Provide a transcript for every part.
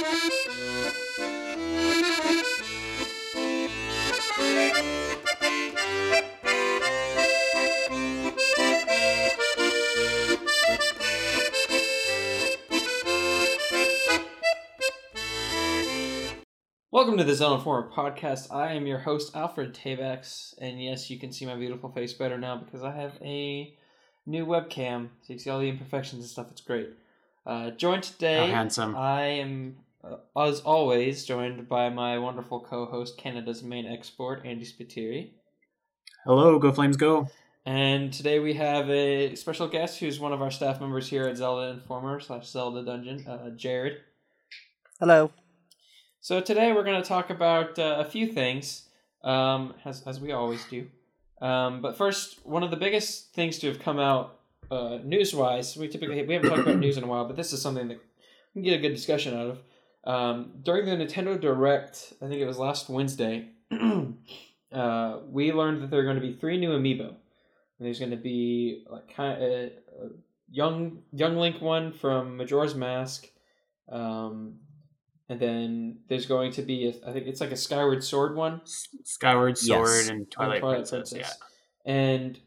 Welcome to the Zelda Informer podcast. I am your host, Alfred Tavex, and yes, you can see my beautiful face better now because I have a new webcam, so you can see all the imperfections and stuff. It's great. Uh, joined today, How handsome. I am, uh, as always, joined by my wonderful co-host, Canada's main export, Andy Spiteri. Hello, Go Flames Go. And today we have a special guest who's one of our staff members here at Zelda Informer slash Zelda Dungeon, uh, Jared. Hello. So today we're going to talk about uh, a few things, um, as as we always do. Um, but first, one of the biggest things to have come out uh, news wise, we typically we haven't talked about news in a while, but this is something that we can get a good discussion out of. Um, during the Nintendo Direct, I think it was last Wednesday, uh, we learned that there are going to be three new amiibo. And there's going to be like kind of a, a young young Link one from Majora's Mask. Um, and then there's going to be, a, I think it's like a Skyward Sword one. Skyward Sword Yes. and on Twilight, Princess. And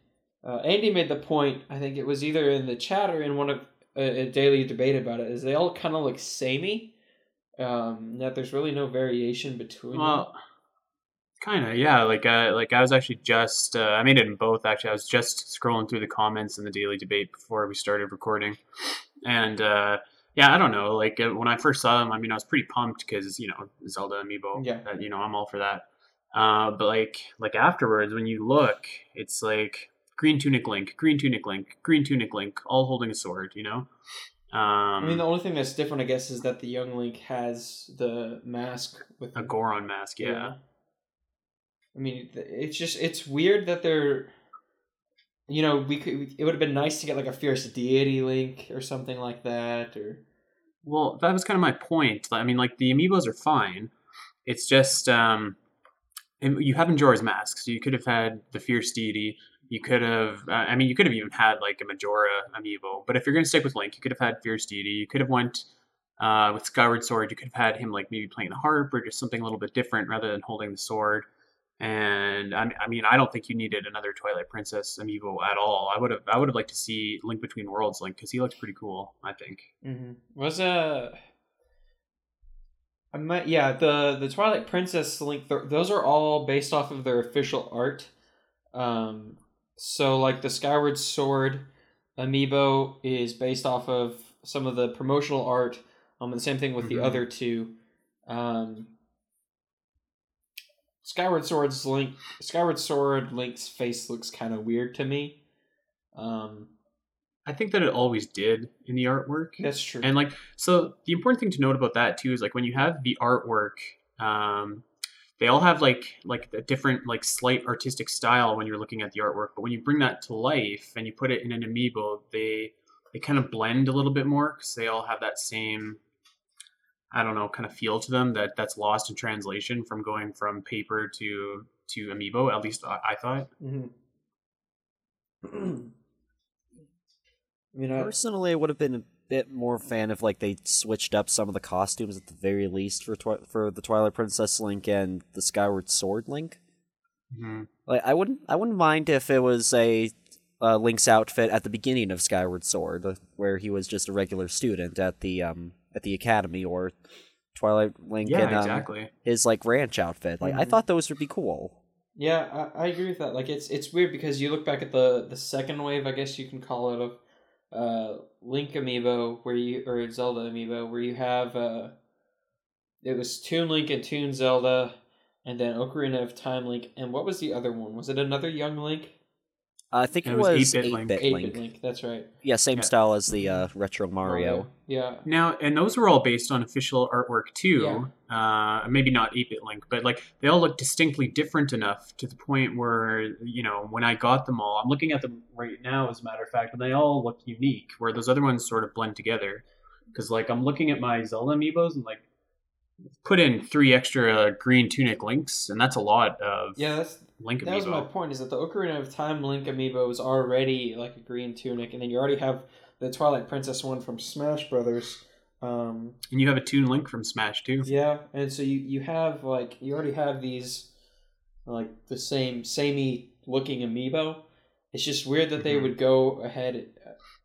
uh, Andy made the point, I think it was either in the chat or in one of a, a daily debate about it, is they all kind of look samey. Um, that there's really no variation between Well, kind of, yeah. Like, uh, like I was actually just, uh, I made it in both. Actually, I was just scrolling through the comments in the daily debate before we started recording, and uh, yeah, I don't know. Like uh, when I first saw them, I mean, I was pretty pumped because you know Zelda amiibo. Yeah. that, you know, I'm all for that. Uh, but like, like afterwards, when you look, it's like green tunic Link, green tunic Link, green tunic Link, all holding a sword. You know. Um, I mean, the only thing that's different, I guess, is that the young Link has the mask with a the- Goron mask, yeah. I mean, it's just it's weird that they're, you know, we could. It would have been nice to get like a fierce deity link or something like that, or Well, that was kind of my point. I mean, like the amiibos are fine. It's just um, and you have Majora's Mask, so you could have had the Fierce Deity. You could have, uh, I mean, you could have even had like a Majora amiibo. But if you're gonna stick with Link, you could have had Fierce Deity. You could have went uh, with Skyward Sword. You could have had him like maybe playing the harp or just something a little bit different rather than holding the sword. And I, I mean, I don't think you needed another Twilight Princess amiibo at all. I would have, I would have liked to see Link Between Worlds Link because he looked pretty cool. I think. mm-hmm. was a. I might, yeah, the the Twilight Princess link. th- Those are all based off of their official art. Um, so like the Skyward Sword amiibo is based off of some of the promotional art. Um, and the same thing with the Mhm. other two. Um, Skyward Sword's Link, Skyward Sword Link's face looks kind of weird to me. Um, I think that it always did in the artwork. that's true. And like, so the important thing to note about that too is like when you have the artwork, um, they all have like like a different like slight artistic style when you're looking at the artwork. But when you bring that to life and you put it in an amiibo, they they kind of blend a little bit more because they all have that same, I don't know, kind of feel to them that that's lost in translation from going from paper to to amiibo. At least I, I thought. Mm-hmm. you know, Personally, I would have been a bit more fan if like they switched up some of the costumes at the very least for twi- for the Twilight Princess Link and the Skyward Sword Link. Mhm. Like I wouldn't I wouldn't mind if it was a uh, Link's outfit at the beginning of Skyward Sword, uh, where he was just a regular student at the um at the academy, or Twilight Link Yeah, in um, exactly. his like ranch outfit. Like I Mhm. thought those would be cool. yeah, I, I agree with that. Like, it's it's weird because you look back at the the second wave, I guess you can call it, of uh, Link amiibo, where you or Zelda amiibo, where you have uh, it was Toon Link and Toon Zelda, and then Ocarina of Time Link, and what was the other one? Was it another Young Link? I think It it was was 8-bit Link. Eight Link. bit Link. That's right. Yeah, same Yeah. style as the uh, retro Mario. Yeah. Now, and those were all based on official artwork too. Yeah. Uh, maybe not 8-bit Link, but like they all look distinctly different enough to the point where you know when I got them all, I'm looking at them right now, as a matter of fact, and they all look unique. Where those other ones sort of blend together. Because like I'm looking at my Zelda amiibos and like put in three extra green tunic links, and that's a lot of Yeah, that's Link That was my point. Is that the Ocarina of Time Link amiibo is already like a green tunic, and then you already have the Twilight Princess one from Smash Brothers, Um, And you have a Toon Link from Smash too. yeah, and so you you have like you already have these like the same samey looking amiibo. It's just weird that they Mhm. would go ahead.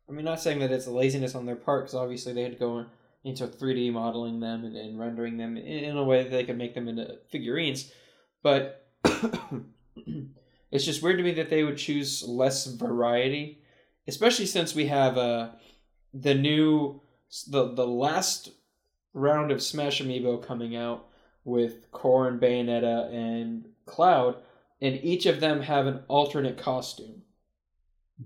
I mean, not saying that it's a laziness on their part because obviously they had to go into 3D modeling them and, and rendering them in, in a way that they could make them into figurines, but it's just weird to me that they would choose less variety, especially since we have uh, the new the the last round of Smash Amiibo coming out with Corrin, Bayonetta, and Cloud, and each of them have an alternate costume,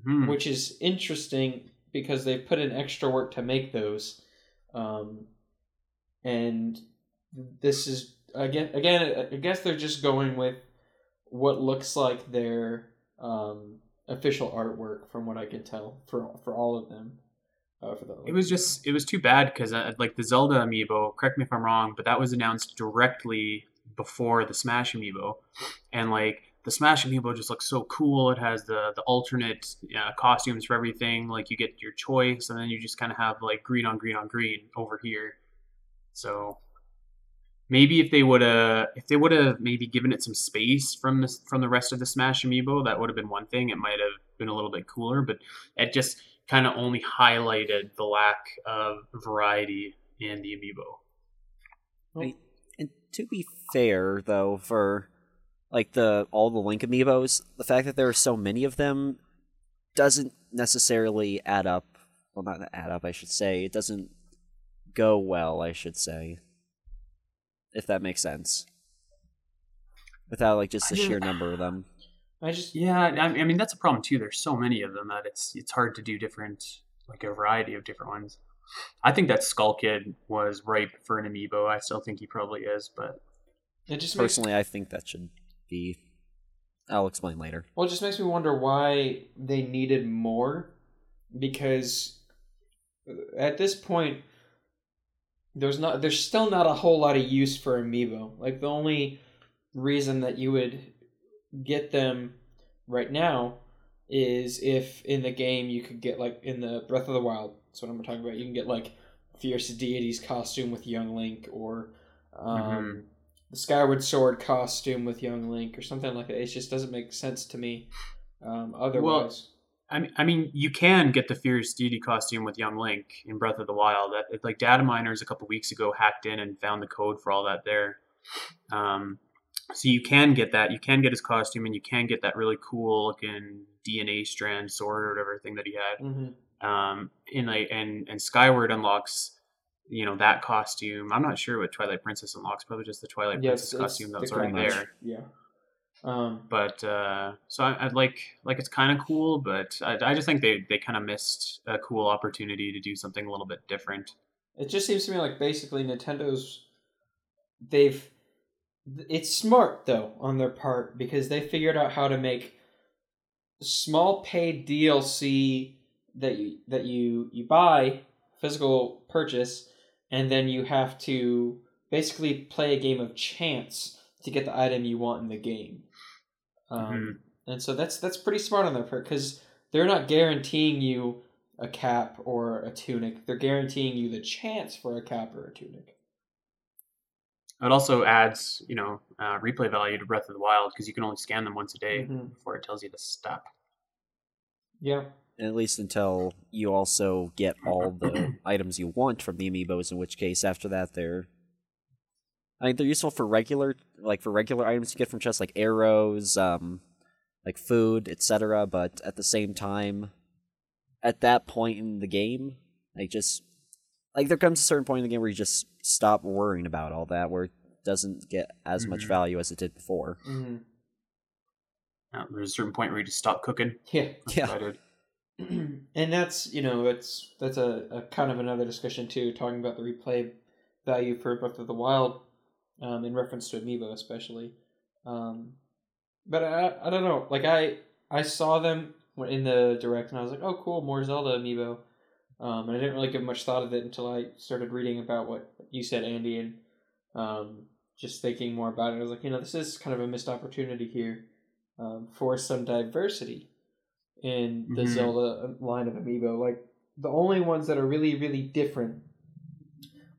Mhm. which is interesting because they've put in extra work to make those. Um, and this is again again I guess they're just going with what looks like their um, official artwork from what I can tell for for all of them. Uh, for the, It was just it was too bad because uh, like the Zelda amiibo. Correct me if I'm wrong, but that was announced directly before the Smash amiibo, and like the Smash amiibo just looks so cool. It has the the alternate uh, costumes for everything. Like you get your choice, and then you just kind of have like green on green on green over here. So maybe if they would have if they would have maybe given it some space from the from the rest of the Smash amiibo, that would have been one thing. It might have been a little bit cooler, but it just kind of only highlighted the lack of variety in the amiibo. And to be fair, though, for like the all the Link amiibos, the fact that there are so many of them doesn't necessarily add up. Well, not add up, I should say. It doesn't go well, I should say. If that makes sense. Without like just I the sheer number of them. I just Yeah, I I mean that's a problem too. There's so many of them that it's it's hard to do different like a variety of different ones. I think that Skull Kid was ripe for an amiibo. I still think he probably is, but it just makes Personally, I think that should be. I'll explain later. Well, it just makes me wonder why they needed more, because at this point, there's not there's still not a whole lot of use for amiibo. Like the only reason that you would get them right now is if in the game you could get like in the Breath of the Wild. That's what I'm talking about. You can get like Fierce Deity's costume with Young Link, or um, Mhm. the Skyward Sword costume with Young Link, or something like that. It just doesn't make sense to me. Um, otherwise, I mean, I mean, you can get the Fierce Deity costume with Young Link in Breath of the Wild. That like data miners a couple weeks ago hacked in and found the code for all that there. Um, so you can get that. You can get his costume, and you can get that really cool looking DNA strand sword or whatever thing that he had. Mhm. Um, in like and and Skyward unlocks, you know, that costume. I'm not sure what Twilight Princess unlocks. Probably just the Twilight Yeah, Princess costume that was already there. Yeah. Um, But uh, so I, I'd like like it's kind of cool, but I, I just think they they kind of missed a cool opportunity to do something a little bit different. it just seems to me like basically Nintendo's they've it's smart though on their part because they figured out how to make small paid DLC that you that you you buy physical purchase and then you have to basically play a game of chance to get the item you want in the game. Um, And so that's that's pretty smart on their part because they're not guaranteeing you a cap or a tunic. They're guaranteeing you the chance for a cap or a tunic. It also adds you know uh, replay value to Breath of the Wild because you can only scan them once a day Mhm. before it tells you to stop. Yeah. At least until you also get all the items you want from the amiibos, in which case after that they're I mean they're useful for regular like for regular items you get from chests like arrows, um like food, etc. But at the same time, at that point in the game, like just like there comes a certain point in the game where you just stop worrying about all that, where it doesn't get as much Mhm. value as it did before. hmm Uh, there's a certain point where you just stop cooking. Yeah. That's Yeah. what I did. and that's you know it's that's a, a kind of another discussion too, talking about the replay value for Breath of the Wild, um, in reference to Amiibo especially. Um, but I I don't know, like I I saw them in the direct and I was like, oh cool, more Zelda Amiibo. Um, and I didn't really give much thought of it until I started reading about what you said, Andy, and um, just thinking more about it. I was like, you know, this is kind of a missed opportunity here um, for some diversity in the Mhm. Zelda line of amiibo. Like the only ones that are really, really different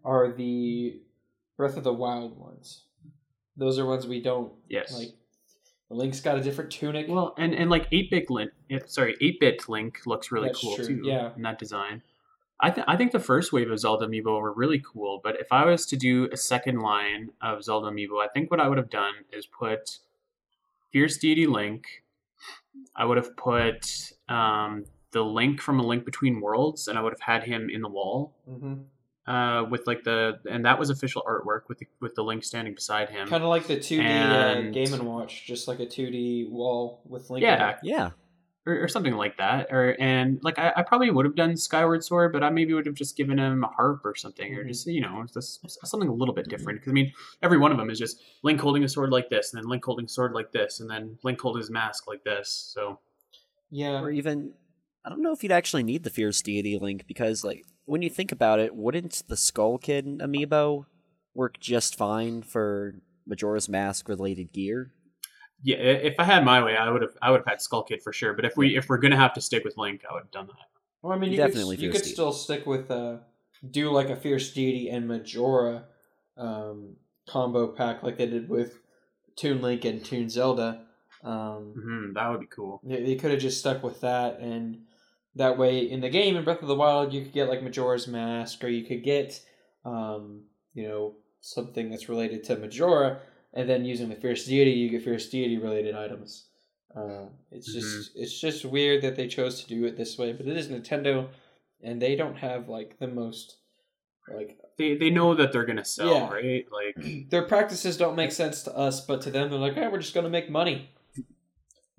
are the Breath of the Wild ones. Those are ones we don't Yes. like. Link's got a different tunic. well, and and like eight bit Link, sorry, eight bit Link looks really That's cool true, too. yeah. in that design. I th- I think the first wave of Zelda amiibo were really cool, but if I was to do a second line of Zelda amiibo, I think what I would have done is put Fierce Deity Link. I would have put um, the Link from A Link Between Worlds, and I would have had him in the wall hmm uh, with like the and that was official artwork with the, with the Link standing beside him. Kind of like the 2D uh, And- Game and Watch, just like a 2D wall with Link. Yeah, it. Yeah. or, or something like that. Or and like I, I probably would have done Skyward Sword, but I maybe would have just given him a harp or something, or Mhm. just you know just something a little bit different. Because I mean, every one of them is just Link holding a sword like this, and then Link holding a sword like this, and then Link holding his mask like this. So yeah. Or even, I don't know if you'd actually need the Fierce Deity link because, like, when you think about it, wouldn't the Skull Kid amiibo work just fine for Majora's Mask related gear? yeah, if I had my way, I would have I would have had Skull Kid for sure. But if we if we're gonna have to stick with Link, I would have done that. Well, I mean, you Definitely could, you could Deity. still stick with uh, do like a Fierce Deity and Majora um, combo pack like they did with Toon Link and Toon Zelda. Um, hmm that would be cool. they, they could have just stuck with that, and that way in the game in Breath of the Wild, you could get like Majora's Mask, or you could get, um, you know, something that's related to Majora, and then using the Fierce Deity, you get Fierce Deity related items. Uh, it's just it's just weird that they chose to do it this way, but it is Nintendo, and they don't have like the most like They they know that they're gonna sell, Yeah. right? Like their practices don't make sense to us, but to them they're like, hey, we're just gonna make money.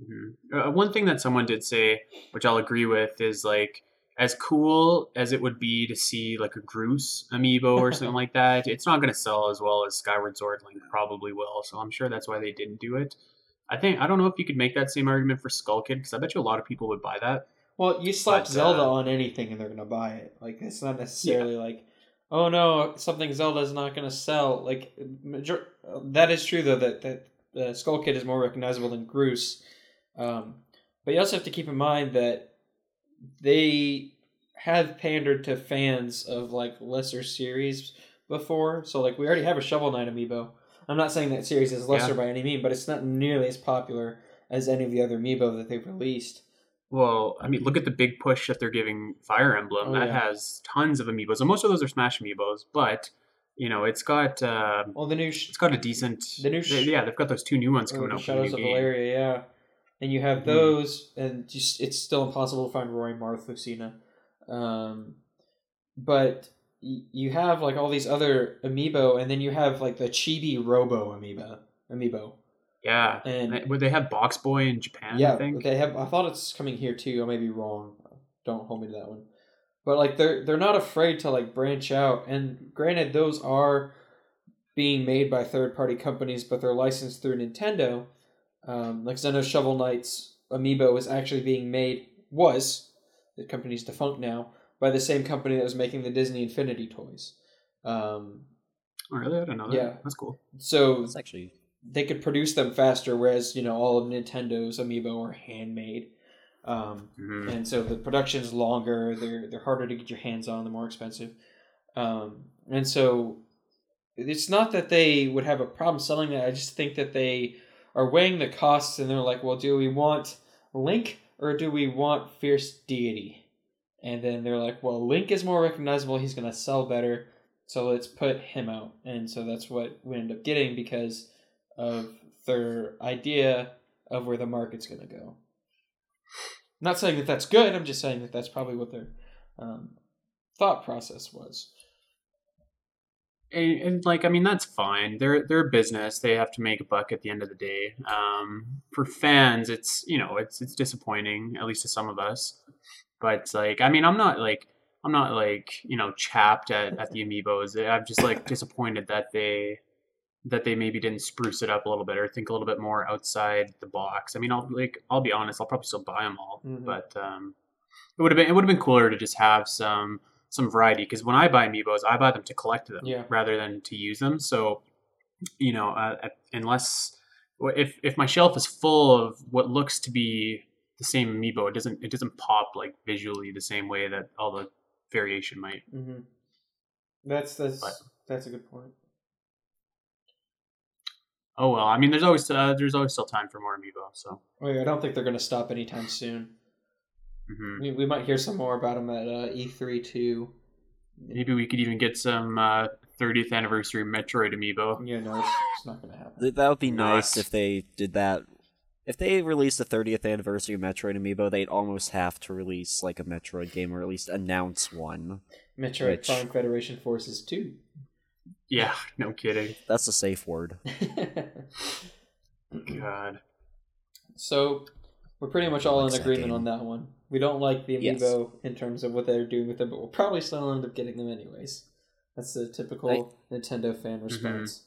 Mhm. Uh, one thing that someone did say, which I'll agree with, is like as cool as it would be to see like a Groose amiibo or something like that. It's not going to sell as well as Skyward Sword Link probably will. So I'm sure that's why they didn't do it. I think I don't know if you could make that same argument for Skull Kid because I bet you a lot of people would buy that. Well, you slap But, Zelda uh, on anything and they're gonna buy it. Like it's not necessarily like, oh no, something Zelda's not gonna sell. Like major- that is true though that that uh, Skull Kid is more recognizable than Groose. Um, but you also have to keep in mind that they have pandered to fans of like lesser series before. So like we already have a Shovel Knight amiibo. I'm not saying that series is lesser Yeah. by any mean, but it's not nearly as popular as any of the other amiibo that they've released. Well, I mean, look at the big push that they're giving Fire Emblem. Oh, that yeah. has tons of amiibos, and most of those are Smash amiibos. But you know, it's got uh, Well, the new sh- it's got a decent. The new sh- yeah, they've got those two new ones Or coming the out. for the Shadows of. Valentia, yeah. And you have Mhm. those, and just, it's still impossible to find Roy Marth Lucina. Um, but y- you have like all these other amiibo, and then you have like the Chibi Robo amiibo. Amiibo, Yeah, and would they have Box Boy in Japan? yeah, I think. they have. I thought it's coming here too. I may be wrong. Don't hold me to that one. But like they're they're not afraid to like branch out. And granted, those are being made by third party companies, but they're licensed through Nintendo. Um, like Xeno Shovel Knight's amiibo is actually being made was the company's defunct now by the same company that was making the Disney Infinity toys. Um, Oh, really? I don't know. That. Yeah. that's cool. so It's actually they could produce them faster, whereas you know all of Nintendo's amiibo are handmade, um, Mhm. and so the production's longer. They're they're harder to get your hands on. They're more expensive, um, and so it's not that they would have a problem selling that. I just think that they are weighing the costs, and they're like, well, do we want Link or do we want Fierce Deity? And then they're like, well, Link is more recognizable. He's gonna sell better. So let's put him out. And so that's what we end up getting because of their idea of where the market's going to go. Not saying that that's good. I'm just saying that that's probably what their um, thought process was. And, and, like, I mean, that's fine. They're they're a business. They have to make a buck at the end of the day. Um, for fans, it's you know, it's it's disappointing, at least to some of us. But like, I mean, I'm not like I'm not like you know chapped at, at the amiibos. I'm just like disappointed that they that they maybe didn't spruce it up a little bit or think a little bit more outside the box. I mean, I'll like I'll be honest, I'll probably still buy them all, Mhm. but um, it would have been it would have been cooler to just have some some variety because when I buy amiibos, I buy them to collect them Yeah. rather than to use them. So, you know, uh, unless if if my shelf is full of what looks to be the same amiibo, it doesn't it doesn't pop like visually the same way that all the variation might. Mm-hmm. That's that's But- that's a good point. Oh well, I mean, there's always uh, there's always still time for more amiibo. So Wait, I don't think they're going to stop anytime soon. Mhm. We, we might hear some more about them at uh, E3 too. maybe we could even get some uh, 30th anniversary Metroid amiibo. Yeah, no, it's, it's not going to happen. That would be nice Not. if they did that. If they released the 30th anniversary of Metroid Amiibo, they'd almost have to release like a Metroid game or at least announce one. Metroid Which- Prime Federation Forces 2. Yeah, no kidding. That's a safe word. God. so we're pretty much all in Likes that agreement on that one. We don't like the Yes. amiibo in terms of what they're doing with them, but we'll probably still end up getting them anyways. That's the typical Nintendo fan response.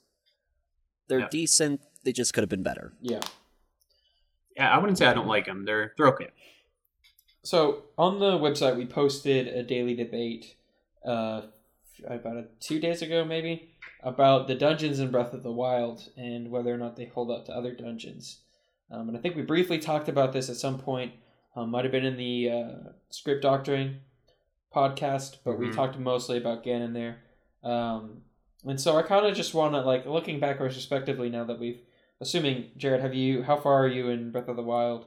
They're Yeah. decent. They just could have been better. Yeah. Yeah, I wouldn't say I don't like them. They're they're okay. So on the website, we posted a daily debate uh, about a, two days ago, maybe, about the dungeons in Breath of the Wild and whether or not they hold up to other dungeons. Um, and I think we briefly talked about this at some point. Um, might have been in the uh, script doctoring podcast, but we Mhm. talked mostly about Ganon there. Um, and so I kind of just want to like looking back retrospectively now that we've, assuming Jared, have you? How far are you in Breath of the Wild?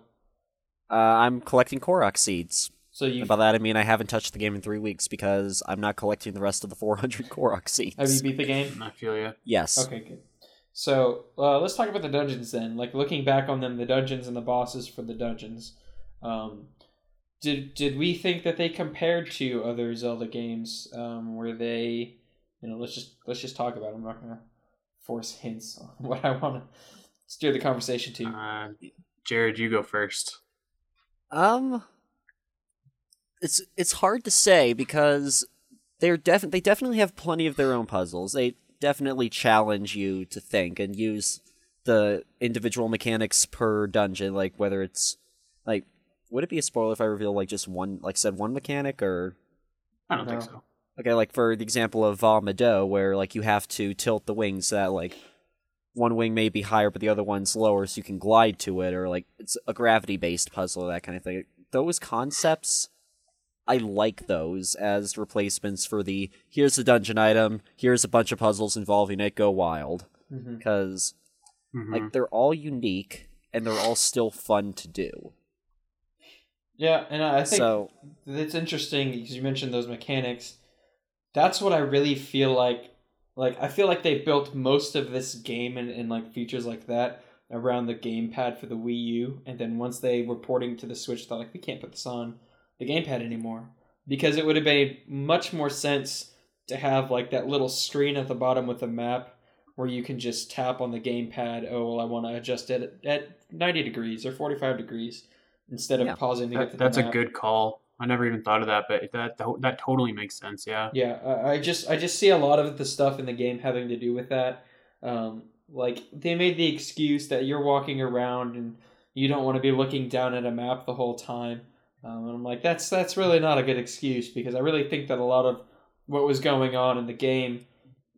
Uh, I'm collecting Korok seeds. So you by that I mean I haven't touched the game in three weeks because I'm not collecting the rest of the 400 Korok seeds. have you beat the game? I feel you. yes. Okay, good. So uh, let's talk about the dungeons then. Like looking back on them, the dungeons and the bosses for the dungeons. Um, did did we think that they compared to other Zelda games? Um, were they, you know, let's just let's just talk about. Them. I'm not gonna force hints on what I want to steer the conversation to. Uh, Jared, you go first. Um, it's it's hard to say because they're def- they definitely have plenty of their own puzzles. They definitely challenge you to think and use the individual mechanics per dungeon, like whether it's like would it be a spoiler if I reveal like just one like said one mechanic or I don't No. think so. okay like for the example of Vah Medoh where like you have to tilt the wings so that like one wing may be higher but the other one's lower so you can glide to it or like it's a gravity based puzzle or that kind of thing those concepts i like those as replacements for the here's a dungeon item here's a bunch of puzzles involving it go wild because Mhm. like they're all unique and they're all still fun to do Yeah, and I think so it's interesting because you mentioned those mechanics. That's what I really feel like. Like I feel like they built most of this game and, and like features like that around the gamepad for the Wii U, and then once they were porting to the Switch, thought like we can't put this on the gamepad anymore because it would have made much more sense to have like that little screen at the bottom with a map where you can just tap on the gamepad. Oh well, I want to adjust it at ninety degrees or forty five degrees instead of Yeah. pausing to get That, to that's the a good call. I never even thought of that, but that that totally makes sense. Yeah. Yeah, I I just I just see a lot of the stuff in the game having to do with that. Um, like they made the excuse that you're walking around and you don't want to be looking down at a map the whole time. Um, and I'm like, that's that's really not a good excuse because I really think that a lot of what was going on in the game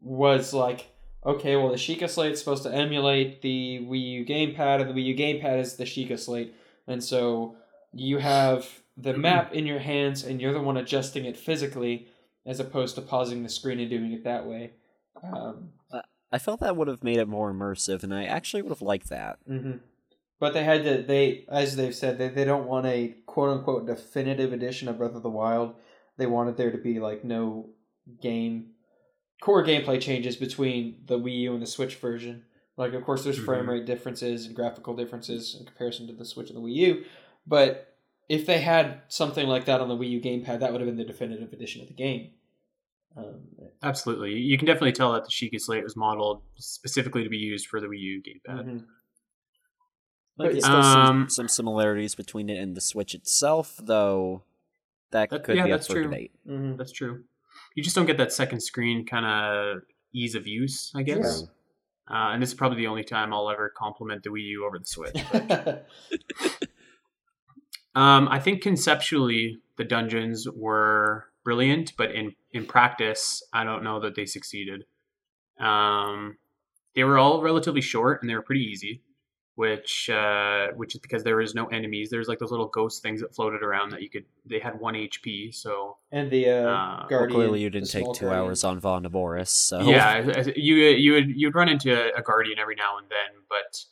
was like, okay, well the Sheikah Slate's supposed to emulate the Wii U gamepad, and the Wii U gamepad is the Sheikah Slate, and so you have the map in your hands and you're the one adjusting it physically as opposed to pausing the screen and doing it that way. Um, i felt that would have made it more immersive and i actually would have liked that hmm But they had to. They, as they've said, they they don't want a quote unquote definitive edition of Breath of the Wild. They wanted there to be like no game core gameplay changes between the Wii U and the Switch version. Like, of course, there's frame Mhm. rate differences and graphical differences in comparison to the Switch and the Wii U. But if they had something like that on the Wii U gamepad, that would have been the definitive edition of the game. Um, Absolutely. You can definitely tell that the Sheikah Slate was modeled specifically to be used for the Wii U gamepad. mhm. But But- there's some, Um, some similarities between it and the Switch itself, though that, That- could yeah, be up that's for true. debate. Mhm. That's true. You just don't get that second screen kind of ease of use, I guess. Uh, and this is probably the only time I'll ever compliment the Wii U over the Switch. Um, I think conceptually the dungeons were brilliant, but in in practice, I don't know that they succeeded. Um, they were all relatively short and they were pretty easy. Which uh, which is because there is no enemies. There's like those little ghost things that floated around that you could. They had one HP, so And the uh, Uh, Well, clearly, you didn't take two guardian. hours on Vah Naboris, so yeah, I- I- you you would you'd run into a, a guardian every now and then, but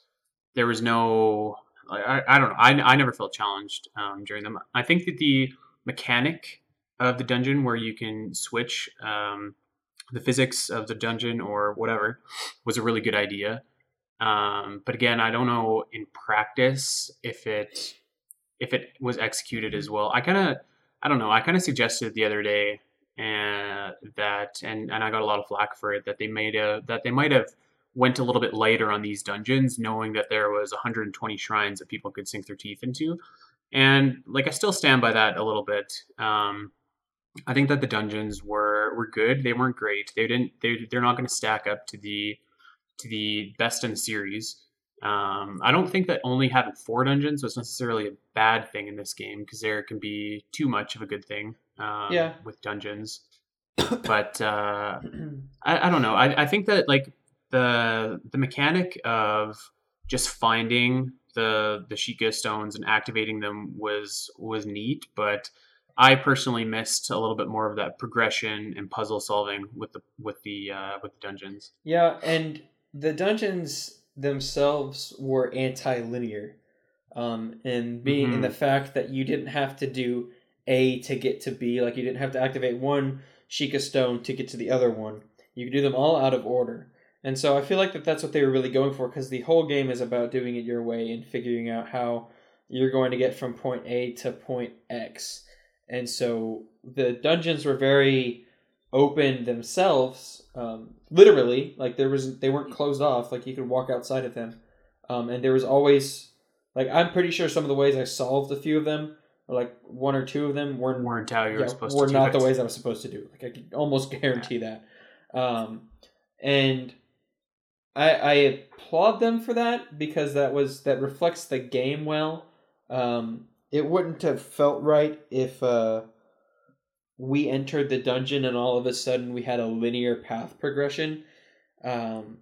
there was no. I, I- I don't know. I, I never felt challenged um, during them. I think that the mechanic of the dungeon where you can switch um, the physics of the dungeon or whatever was a really good idea. Um, but again, I don't know in practice if it if it was executed as well. I kind of I don't know. I kind of suggested the other day and that and and I got a lot of flack for it that they made a that they might have went a little bit lighter on these dungeons knowing that there was 120 shrines that people could sink their teeth into and like I still stand by that a little bit um I think that the dungeons were were good they weren't great they didn't they, they're not going to stack up to the to the best in the series um, I don't think that only having four dungeons was necessarily a bad thing in this game because there can be too much of a good thing um, Yeah. with dungeons. but uh, I, I don't know. I, I think that like the the mechanic of just finding the the Sheikah stones and activating them was was neat, but I personally missed a little bit more of that progression and puzzle solving with the with the uh, with the dungeons. Yeah, and the dungeons themselves were anti-linear, um, and being in the fact that you didn't have to do A to get to B, like you didn't have to activate one Sheikah stone to get to the other one. You could do them all out of order, and so I feel like that that's what they were really going for because the whole game is about doing it your way and figuring out how you're going to get from point A to point X, and so the dungeons were very open themselves um, literally like there was they weren't closed off like you could walk outside of them. Um, and there was always like i'm pretty sure some of the ways i solved a few of them or like one or two of them weren't Weren't how you were supposed were to do not it. the ways i was supposed to do like i can almost guarantee that. Um, and I, I applaud them for that because that was that reflects the game well. Um, it wouldn't have felt right if uh, we entered the dungeon and all of a sudden we had a linear path progression. Um,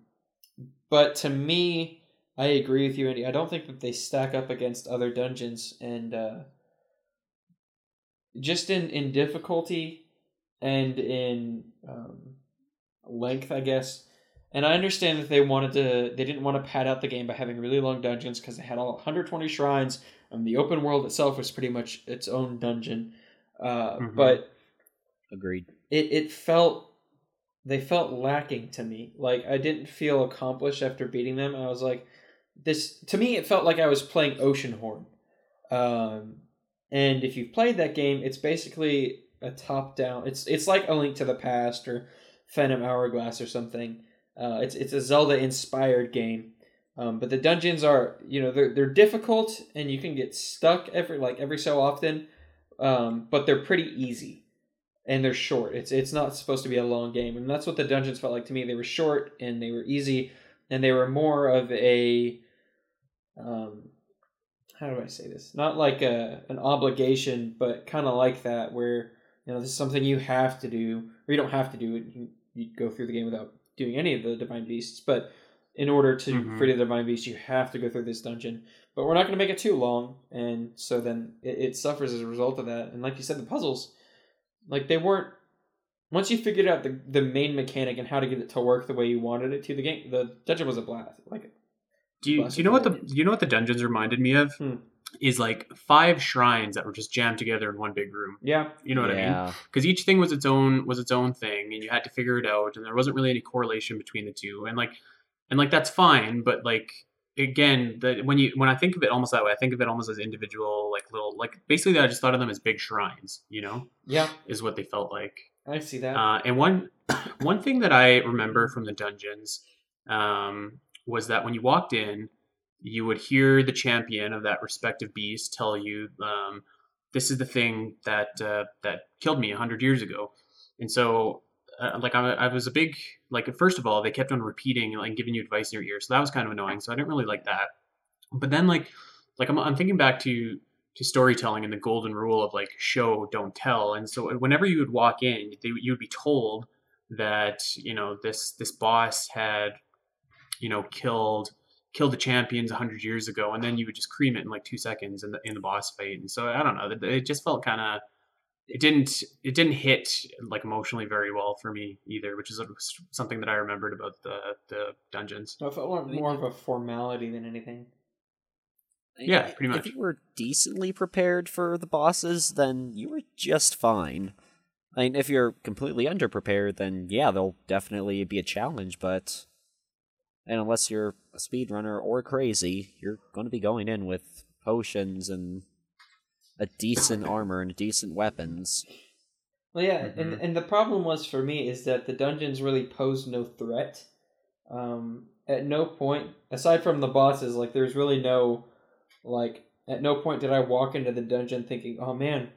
but to me, I agree with you, Andy. I don't think that they stack up against other dungeons, and uh, just in in difficulty and in um, length, I guess. And I understand that they wanted to, they didn't want to pad out the game by having really long dungeons because they had all 120 shrines, and the open world itself was pretty much its own dungeon. Uh, Mhm. But agreed. it it felt they felt lacking to me. Like I didn't feel accomplished after beating them. I was like, this to me it felt like I was playing Oceanhorn. Um, and if you've played that game, it's basically a top down. It's it's like a Link to the Past or Phantom Hourglass or something. Uh, it's it's a Zelda inspired game. Um, but the dungeons are you know they're they're difficult and you can get stuck every like every so often. Um, but they're pretty easy and they're short. It's it's not supposed to be a long game, and that's what the dungeons felt like to me. They were short and they were easy, and they were more of a um, how do I say this? Not like a an obligation, but kind of like that, where you know this is something you have to do, or you don't have to do it. You, you go through the game without doing any of the divine beasts, but in order to Mhm. free the divine beast, you have to go through this dungeon. But we're not going to make it too long, and so then it, it suffers as a result of that. And like you said, the puzzles, like they weren't. Once you figured out the the main mechanic and how to get it to work the way you wanted it to, the game the dungeon was a blast. Like Do you, do you know what the forward. do you know what the dungeons reminded me of? Hmm. Is like five shrines that were just jammed together in one big room. yeah, You know what I mean? Because each thing was its own was its own thing, and you had to figure it out, and there wasn't really any correlation between the two. And like, and like that's fine, but like again, the when you when I think of it almost that way, I think of it almost as individual, like little like basically I just thought of them as big shrines. You know, yeah, is what they felt like. I see that. Uh, and one one thing that I remember from the dungeons um, was that when you walked in, you would hear the champion of that respective beast tell you, um, "This is the thing that uh, that killed me hundred years ago." And so, uh, like, I, I was a big like. First of all, they kept on repeating and like giving you advice in your ear, so that was kind of annoying. So I didn't really like that. But then, like, like I'm, I'm thinking back to to storytelling and the golden rule of like show don't tell and so whenever you would walk in they, you would be told that you know this this boss had you know killed killed the champions 100 years ago and then you would just cream it in like two seconds in the in the boss fight and so i don't know it just felt kind of it didn't it didn't hit like emotionally very well for me either which is something that i remembered about the the dungeons I felt more- more of a formality than anything. Yeah, I- pretty much. If you were decently prepared for the bosses, then you were just fine. I mean, if you're completely underprepared, then yeah, they'll definitely be a challenge, but. And unless you're a speedrunner or crazy, you're going to be going in with potions and a decent armor and decent weapons. Well, yeah, and Mhm. and the problem was for me is that the dungeons really posed no threat. Um, at no point, aside from the bosses, like there's really no, like at no point did I walk into the dungeon thinking, oh man,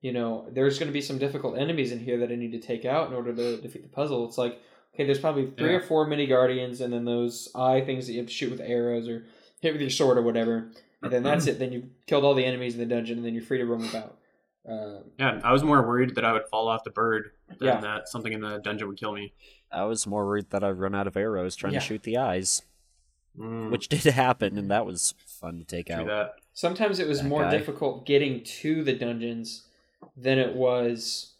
you know, there's going to be some difficult enemies in here that I need to take out in order to defeat the puzzle. It's like, okay, there's probably three Yeah. or four mini guardians, and then those eye things that you have to shoot with arrows or hit with your sword or whatever, and then that's it. Then you've killed all the enemies in the dungeon, and then you're free to roam about. Um, yeah i was more worried that i would fall off the bird than Yeah. that something in the dungeon would kill me I was more worried that I'd run out of arrows trying Yeah. to shoot the eyes, Mm, which did happen, and that was fun to take true out. that Sometimes it was That more guy. difficult getting to the dungeons than it was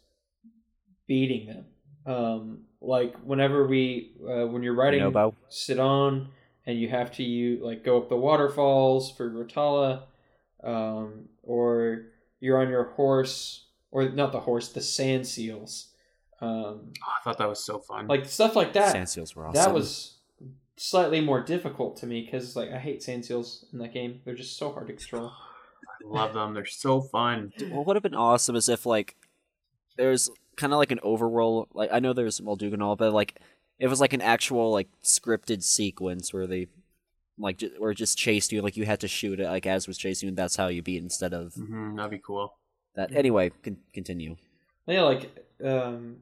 beating them. Um, like whenever we, uh, when you're riding Nobo? Sidon, and you have to you like go up the waterfalls for Rotala, um, or you're on your horse, or not the horse, the sand seals, um, oh, i thought that was so fun like stuff like that. Sand seals were awesome. That was slightly more difficult to me because like I hate sand seals in that game. They're just so hard to control. i love them they're so fun What would have been awesome is if like there's kind of like an overworld. Like I know there's Molduga and all, but like it was like an actual like scripted sequence where they like ju- or just chased you. Like you had to shoot it like as was chasing you, and that's how you beat instead of hmm that'd be cool that. Anyway, con- continue. Yeah, like, um,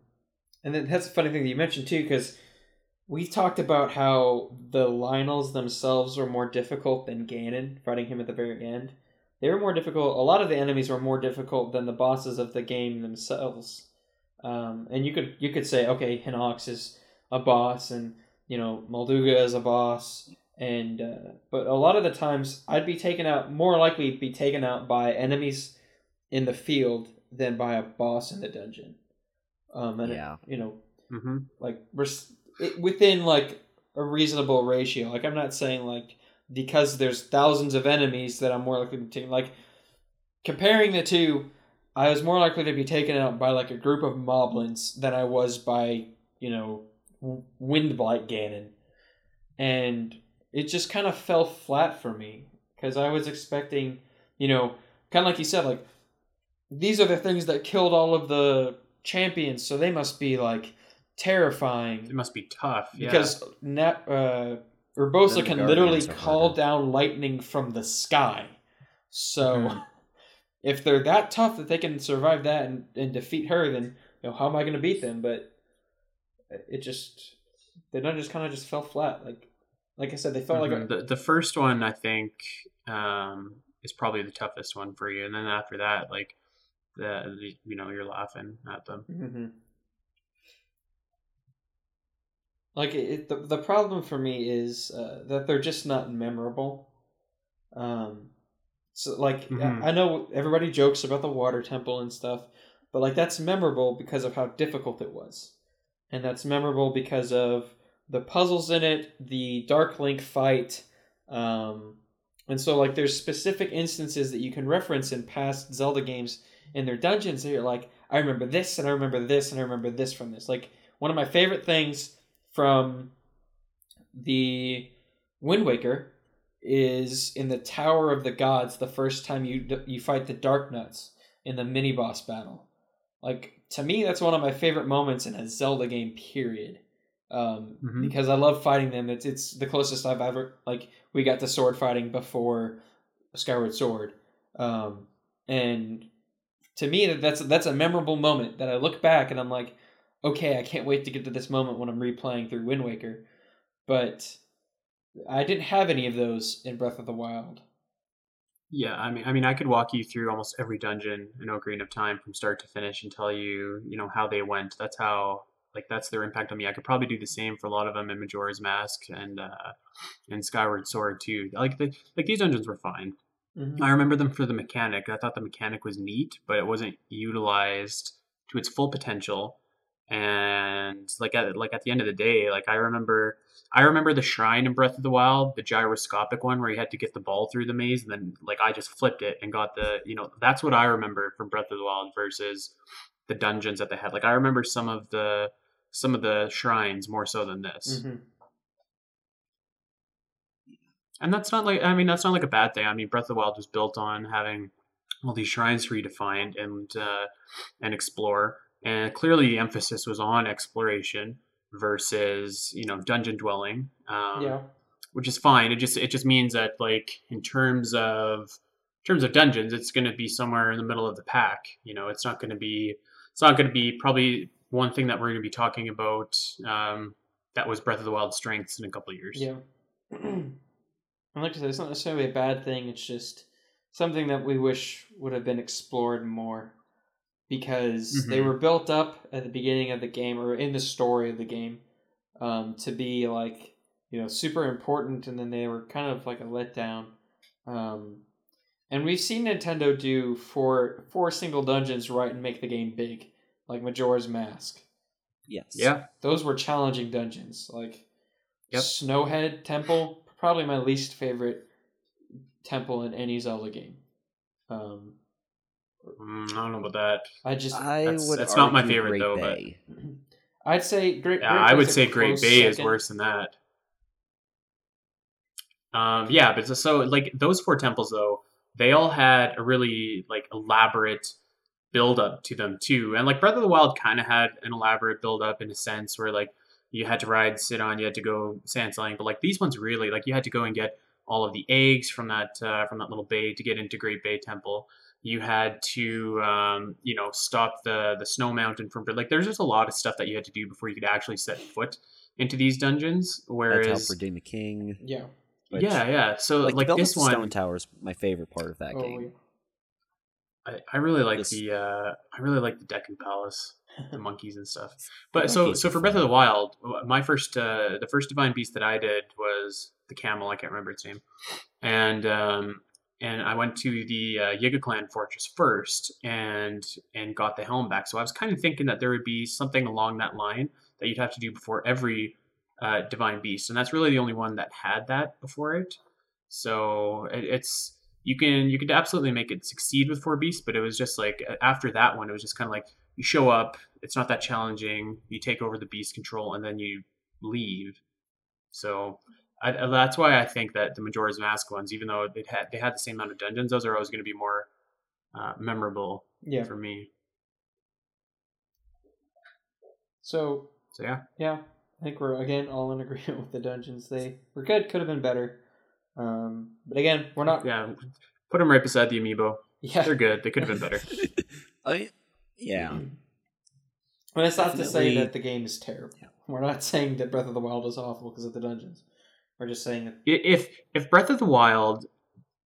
and then that's a funny thing that you mentioned too, because we talked about how the Lynels themselves were more difficult than Ganon, fighting him at the very end. They were more difficult. A lot of the enemies were more difficult than the bosses of the game themselves. Um, and you could you could say, okay, Hinox is a boss, and you know Molduga is a boss, and uh, but a lot of the times I'd be taken out more likely be taken out by enemies in the field than by a boss in the dungeon. Um, and it- Yeah. you know, hmm like res- it, within like a reasonable ratio. Like I'm not saying like because there's thousands of enemies that I'm more likely to take. Like comparing the two, I was more likely to be taken out by like a group of moblins than I was by you know w- Windblight Ganon, and it just kind of fell flat for me because I was expecting, you know, kind of like you said, like these are the things that killed all of the champions, so they must be like terrifying it must be tough yeah. because Na- uh, Urbosa can literally call harder. down lightning from the sky. So Mhm. if they're that tough that they can survive that and, and defeat her, then you know how am I going to beat them? But it just the dungeons kind of just fell flat. Like like I said, they felt Mhm. like a, the, the first one i think um, is probably the toughest one for you and then after that like the, the you know you're laughing at them hmm Like it, it- the the problem for me is uh, that they're just not memorable. Um, so like Mhm. I, I know everybody jokes about the water temple and stuff, but like that's memorable because of how difficult it was, and that's memorable because of the puzzles in it, the Dark Link fight, um, and so like there's specific instances that you can reference in past Zelda games in their dungeons that you're like, I remember this and I remember this and I remember this from this. Like one of my favorite things from the Wind Waker is in the Tower of the Gods. The first time you you fight the Dark Nuts in the mini boss battle, like to me, that's one of my favorite moments in a Zelda game. Period. Um, Mhm. Because I love fighting them. It's it's the closest I've ever like we got to sword fighting before Skyward Sword, um, and to me that's that's a memorable moment that I look back and I'm like, okay, I can't wait to get to this moment when I'm replaying through Wind Waker, but I didn't have any of those in Breath of the Wild. Yeah, I mean, I mean, I could walk you through almost every dungeon in Ocarina of Time from start to finish and tell you, you know, how they went. That's how like that's their impact on me. I could probably do the same for a lot of them in Majora's Mask and uh, and Skyward Sword too. Like the, like these dungeons were fine. Mhm. I remember them for the mechanic. I thought the mechanic was neat, but it wasn't utilized to its full potential. And like at like at the end of the day, like I remember I remember the shrine in Breath of the Wild, the gyroscopic one where you had to get the ball through the maze and then like I just flipped it and got the you know, that's what I remember from Breath of the Wild versus the dungeons that they had. Like I remember some of the some of the shrines more so than this. Mhm. And that's not like I mean that's not like a bad thing. I mean Breath of the Wild was built on having all these shrines for you to find and uh, and explore. And clearly the emphasis was on exploration versus you know dungeon dwelling. Um, yeah. which is fine. It just it just means that like in terms of in terms of dungeons, it's going to be somewhere in the middle of the pack. You know, it's not going to be it's not going to be probably one thing that we're going to be talking about. Um, that was Breath of the Wild strengths in a couple of years. Yeah. and like I said, it's not necessarily a bad thing. It's just something that we wish would have been explored more because they Mhm. were built up at the beginning of the game or in the story of the game um, to be like you know super important, and then they were kind of like a letdown. Um, and we've seen Nintendo do four four single dungeons right and make the game big, like Majora's Mask. Yes. Yeah. Those were challenging dungeons. Like Yep. Snowhead Temple, probably my least favorite temple in any Zelda game. Um, Mm, I don't know about that. I just I That's- would. that's not my favorite, Great though, but- I'd say Great. Yeah, Great I would say Great close Bay is worse than that. Um, yeah, but so, so like those four temples though, they all had a really like elaborate build up to them too. And like Breath of the Wild kind of had an elaborate build up in a sense where like you had to ride Sidon, you had to go sand selling, but like these ones really like you had to go and get all of the eggs from that uh, from that little bay to get into Great Bay Temple. You had to um, you know stop the the snow mountain from like there's just a lot of stuff that you had to do before you could actually set foot into these dungeons. Whereas how Redeem the King. Yeah. which- yeah, yeah. So Like, like, this of the Stone one, Tower is my favorite part of that Oh, game. I, I really like This- the uh, I really like the Deku Palace, the monkeys and stuff. But so so for Breath of the Wild, my first uh, the first divine beast that I did was the camel. I can't remember its name, and um, and I went to the uh, Yiga Clan fortress first and and got the helm back. So I was kind of thinking that there would be something along that line that you'd have to do before every uh, divine beast, and that's really the only one that had that before it. So it, it's you can you could absolutely make it succeed with four beasts, but it was just like after that one, it was just kind of like you show up, it's not that challenging. You take over the beast control, and then you leave. So I, I- that's why I think that the Majora's Mask ones, even though they had they had the same amount of dungeons, those are always going to be more uh, memorable Yeah. for me. So So yeah, yeah, I think we're again all in agreement with the dungeons. They were good. Could have been better. Um, but again, we're not. yeah, put them right beside the amiibo. Yeah. They're good. They could have been better. I mean, yeah. And it's not to say that the game is terrible. We're not saying that Breath of the Wild is awful because of the dungeons. We're just saying that if if Breath of the Wild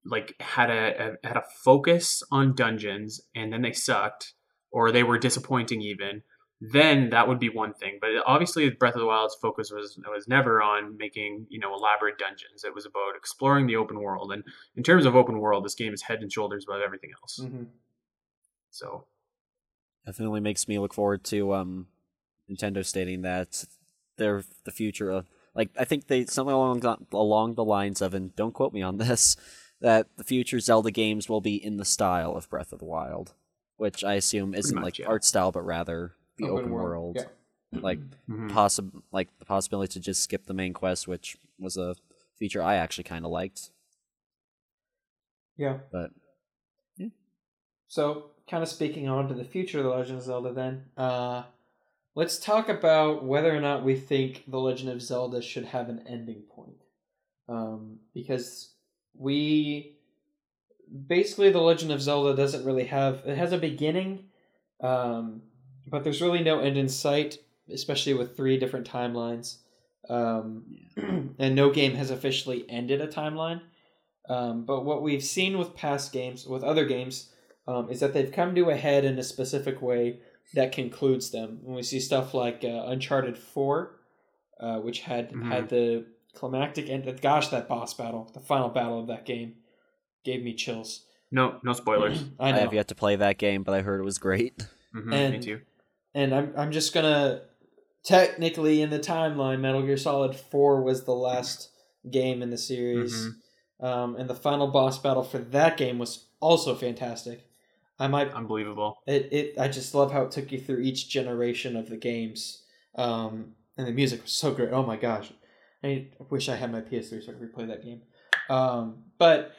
like had a, a had a focus on dungeons and then they sucked or they were disappointing even then that would be one thing. But obviously Breath of the Wild's focus was was never on making you know elaborate dungeons. It was about exploring the open world. And in terms of open world this game is head and shoulders above everything else. Mhm. so. Definitely makes me look forward to um, Nintendo stating that they're the future of like I think they something along along the lines of and don't quote me on this that the future Zelda games will be in the style of Breath of the Wild, which I assume isn't much, like yeah. art style but rather the open, world, Yeah. like mhm. possi- like the possibility to just skip the main quest, which was a feature I actually kind of liked. Yeah. But yeah. So, kind of speaking on to the future of The Legend of Zelda, then, uh, let's talk about whether or not we think The Legend of Zelda should have an ending point. Um, because we. Basically, The Legend of Zelda doesn't really have. It has a beginning, um, but there's really no end in sight, especially with three different timelines. Um, and no game has officially ended a timeline. Um, but what we've seen with past games, with other games, um, is that they've come to a head in a specific way that concludes them. When we see stuff like uh, Uncharted Four, uh, which had Mhm. had the climactic end. Gosh, that boss battle, the final battle of that game, gave me chills. No, no spoilers. I I, have yet to play that game, but I heard it was great. Mhm, me too. and I'm I'm just gonna technically in the timeline, Metal Gear Solid Four was the last game in the series, Mhm. um, and the final boss battle for that game was also fantastic. I might Unbelievable. it, it I just love how it took you through each generation of the games, um, and the music was so great. Oh my gosh, I wish I had my PS3 so I could replay that game. Um, but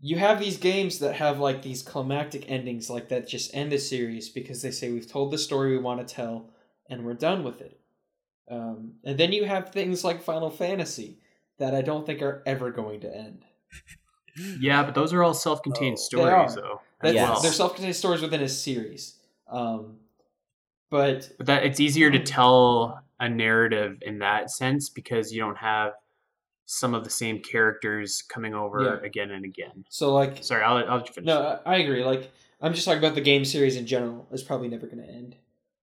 you have these games that have like these climactic endings like that just end a series because they say we've told the story we want to tell and we're done with it. Um, and then you have things like Final Fantasy that I don't think are ever going to end. Yeah, but those are all self-contained Oh. Stories, though. That's, Yes. They're self-contained stories within a series. Um, but But that it's easier to tell a narrative in that sense because you don't have some of the same characters coming over Yeah. again and again. so like Sorry, I'll, I'll let you finish. No, I I agree. Like I'm just talking about the game series in general. It's probably never going to end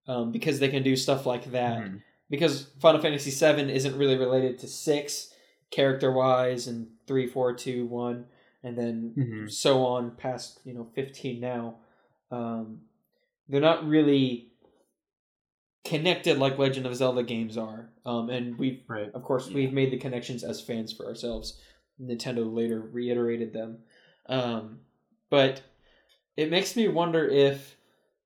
um, because they can do stuff like that. Mhm. Because Final Fantasy VII isn't really related to six character wise, and three, four, two, one, and then Mhm. so on past you know fifteen now. Um, they're not really connected like Legend of Zelda games are. Um, and we've Right. of course, Yeah. we've made the connections as fans for ourselves. Nintendo later reiterated them. Um, but it makes me wonder if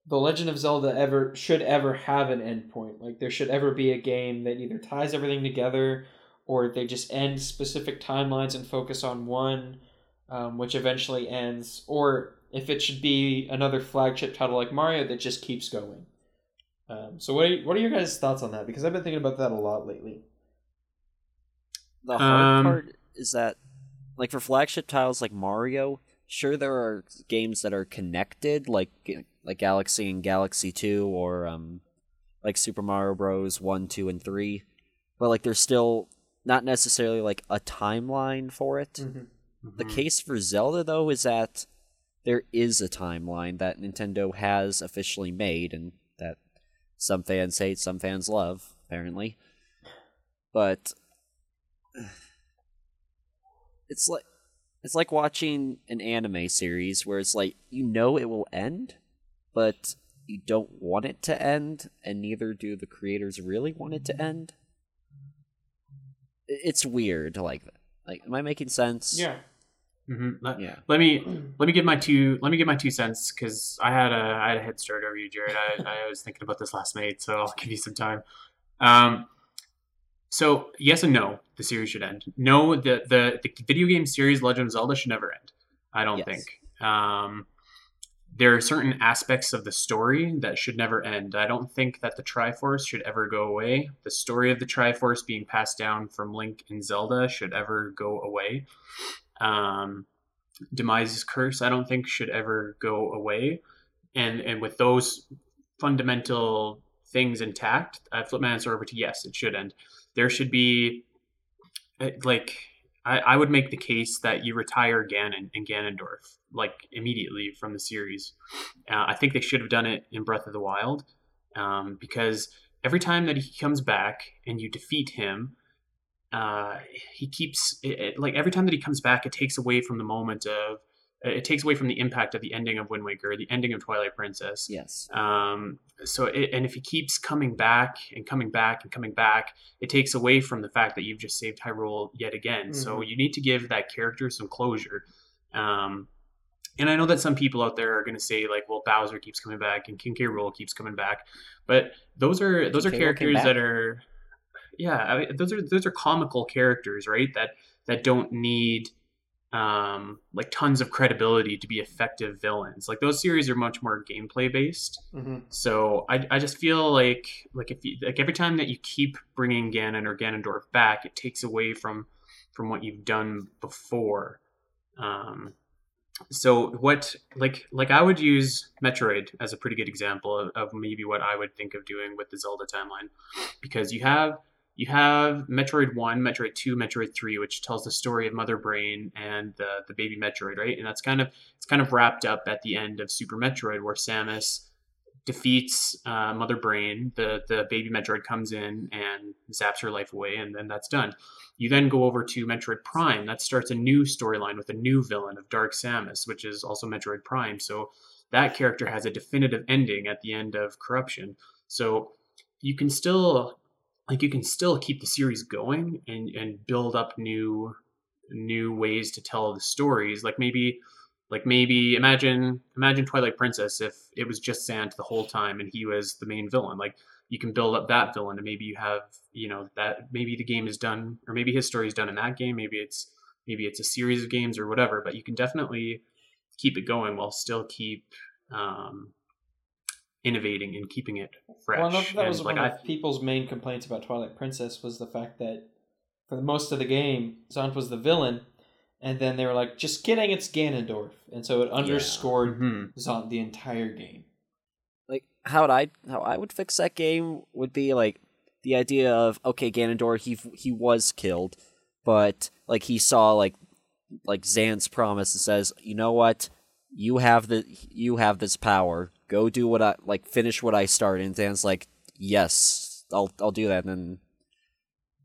the Legend of Zelda ever should ever have an endpoint. Like there should ever be a game that either ties everything together or they just end specific timelines and focus on one, um, which eventually ends, or if it should be another flagship title like Mario that just keeps going. Um, so what are, what are your guys' thoughts on that? Because I've been thinking about that a lot lately. The hard Um, part is that, like for flagship titles like Mario, sure there are games that are connected, like like Galaxy and Galaxy Two, or um, like Super Mario Bros. One, Two, and Three, but like there's still not necessarily like a timeline for it. The Mhm. case for Zelda, though, is that there is a timeline that Nintendo has officially made, and that some fans hate, some fans love, apparently. But it's like it's like watching an anime series where it's like you know it will end, but you don't want it to end, and neither do the creators really want it to end. It's weird, like like, am I making sense? Yeah. Mhm. Let, Yeah. let me let me give my two let me give my two cents because I had a I had a head start over you, Jared. I, I was thinking about this last night, so I'll give you some time. Um, so yes and no, the series should end. No, the the, the video game series Legend of Zelda should never end. I don't Yes. think. Um, there are certain aspects of the story that should never end. I don't think that the Triforce should ever go away. The story of the Triforce being passed down from Link and Zelda should ever go away. Um, Demise's curse, I don't think should ever go away. And and with those fundamental things intact, I flip my answer over to yes, it should end. There should be uh, like I, I would make the case that you retire Ganon and Ganondorf like immediately from the series. Uh, I think they should have done it in Breath of the Wild um, because every time that he comes back and you defeat him, uh, he keeps it, it- like every time that he comes back, it takes away from the moment of it takes away from the impact of the ending of Wind Waker, the ending of Twilight Princess. Yes. Um, so, it, and if he keeps coming back and coming back and coming back, it takes away from the fact that you've just saved Hyrule yet again. So Mhm. you need to give that character some closure. Um, and I know that some people out there are going to say like, well, Bowser keeps coming back and King K. Rool keeps coming back, but those are those are King K. Characters that are, yeah, I mean, those are those are comical characters, right? That that don't need um like tons of credibility to be effective villains like those series are much more gameplay based Mm-hmm. so I, I just feel like like if you like every time that you keep bringing Ganon or Ganondorf back, it takes away from from what you've done before. Um, so what like like I would use Metroid as a pretty good example of, of maybe what I would think of doing with the Zelda timeline, because you have you have Metroid One, Metroid Two, Metroid Three, which tells the story of Mother Brain and the the baby Metroid, right? And that's kind of it's kind of wrapped up at the end of Super Metroid, where Samus defeats uh, Mother Brain. The the baby Metroid comes in and zaps her life away, and then that's done. You then go over to Metroid Prime. That starts a new storyline with a new villain of Dark Samus, which is also Metroid Prime. So that character has a definitive ending at the end of Corruption. So you can still like you can still keep the series going and and build up new new ways to tell the stories. Like maybe like maybe imagine imagine Twilight Princess if it was just Zant the whole time and he was the main villain. Like you can build up that villain and maybe you have you know that maybe the game is done or maybe his story is done in that game. Maybe it's maybe it's a series of games or whatever. But you can definitely keep it going while still keep um, innovating and keeping it fresh. Well, I that And, was like one I, of people's main complaints about Twilight Princess was the fact that for most of the game, Zant was the villain, and then they were like, "Just kidding, it's Ganondorf," and so it underscored Mhm. Zant the entire game. like how would I how I would fix that game would be like the idea of okay Ganondorf he he was killed, but like he saw like like Zant's promise and says you know what you have the you have this power. Go do what I like finish what I started. And Zant's like yes I'll I'll do that. And then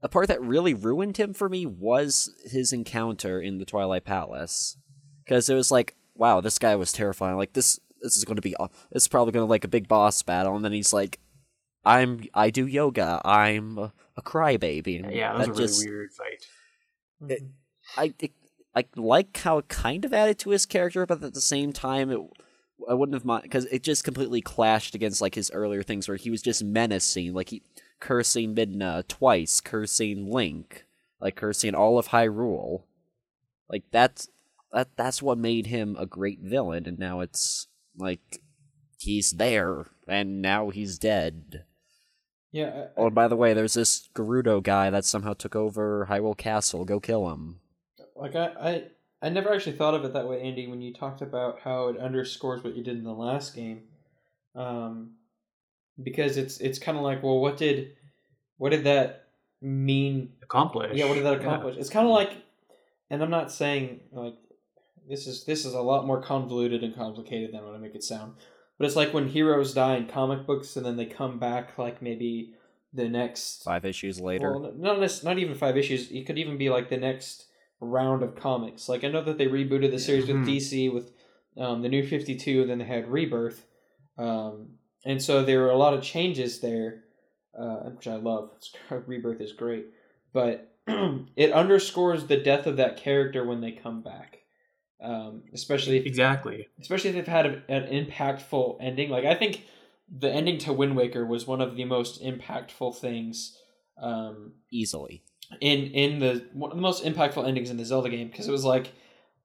the part that really ruined him for me was his encounter in the Twilight Palace. Because it was like wow this guy was terrifying. Like this this is going to be it's probably going to like a big boss battle. And then he's like i'm i do yoga. I'm a, a crybaby. Yeah, that was a really just weird fight. It- i it, i like how it kind of added to his character but at the same time it i wouldn't have mind because it just completely clashed against like his earlier things where he was just menacing like he cursing midna twice cursing link like cursing all of hyrule. Like that's that that's what made him a great villain and now it's like he's there and now he's dead. Yeah, I- oh by the way there's this gerudo guy that somehow took over hyrule castle. Go kill him like I, I, I never actually thought of it that way, Andy. When you talked about how it underscores what you did in the last game, um, because it's it's kind of like, well, what did, what did that mean Accomplish. Yeah, what did that Yeah. accomplish? It's kind of like, and I'm not saying like this is this is a lot more convoluted and complicated than what I make it sound. But it's like when heroes die in comic books and then they come back like maybe the next five issues later well, not not even five issues. It could even be like the next round of comics. Like I know that they rebooted the series with DC with um, the New Fifty Two, and then they had Rebirth, um, and so there were a lot of changes there, uh, which I love. Rebirth is great, but it underscores the death of that character when they come back. Um, especially if Exactly. especially if they've had a, an impactful ending. Like I think the ending to Wind Waker was one of the most impactful things um, easily in in the one of the most impactful endings in the Zelda game because it was like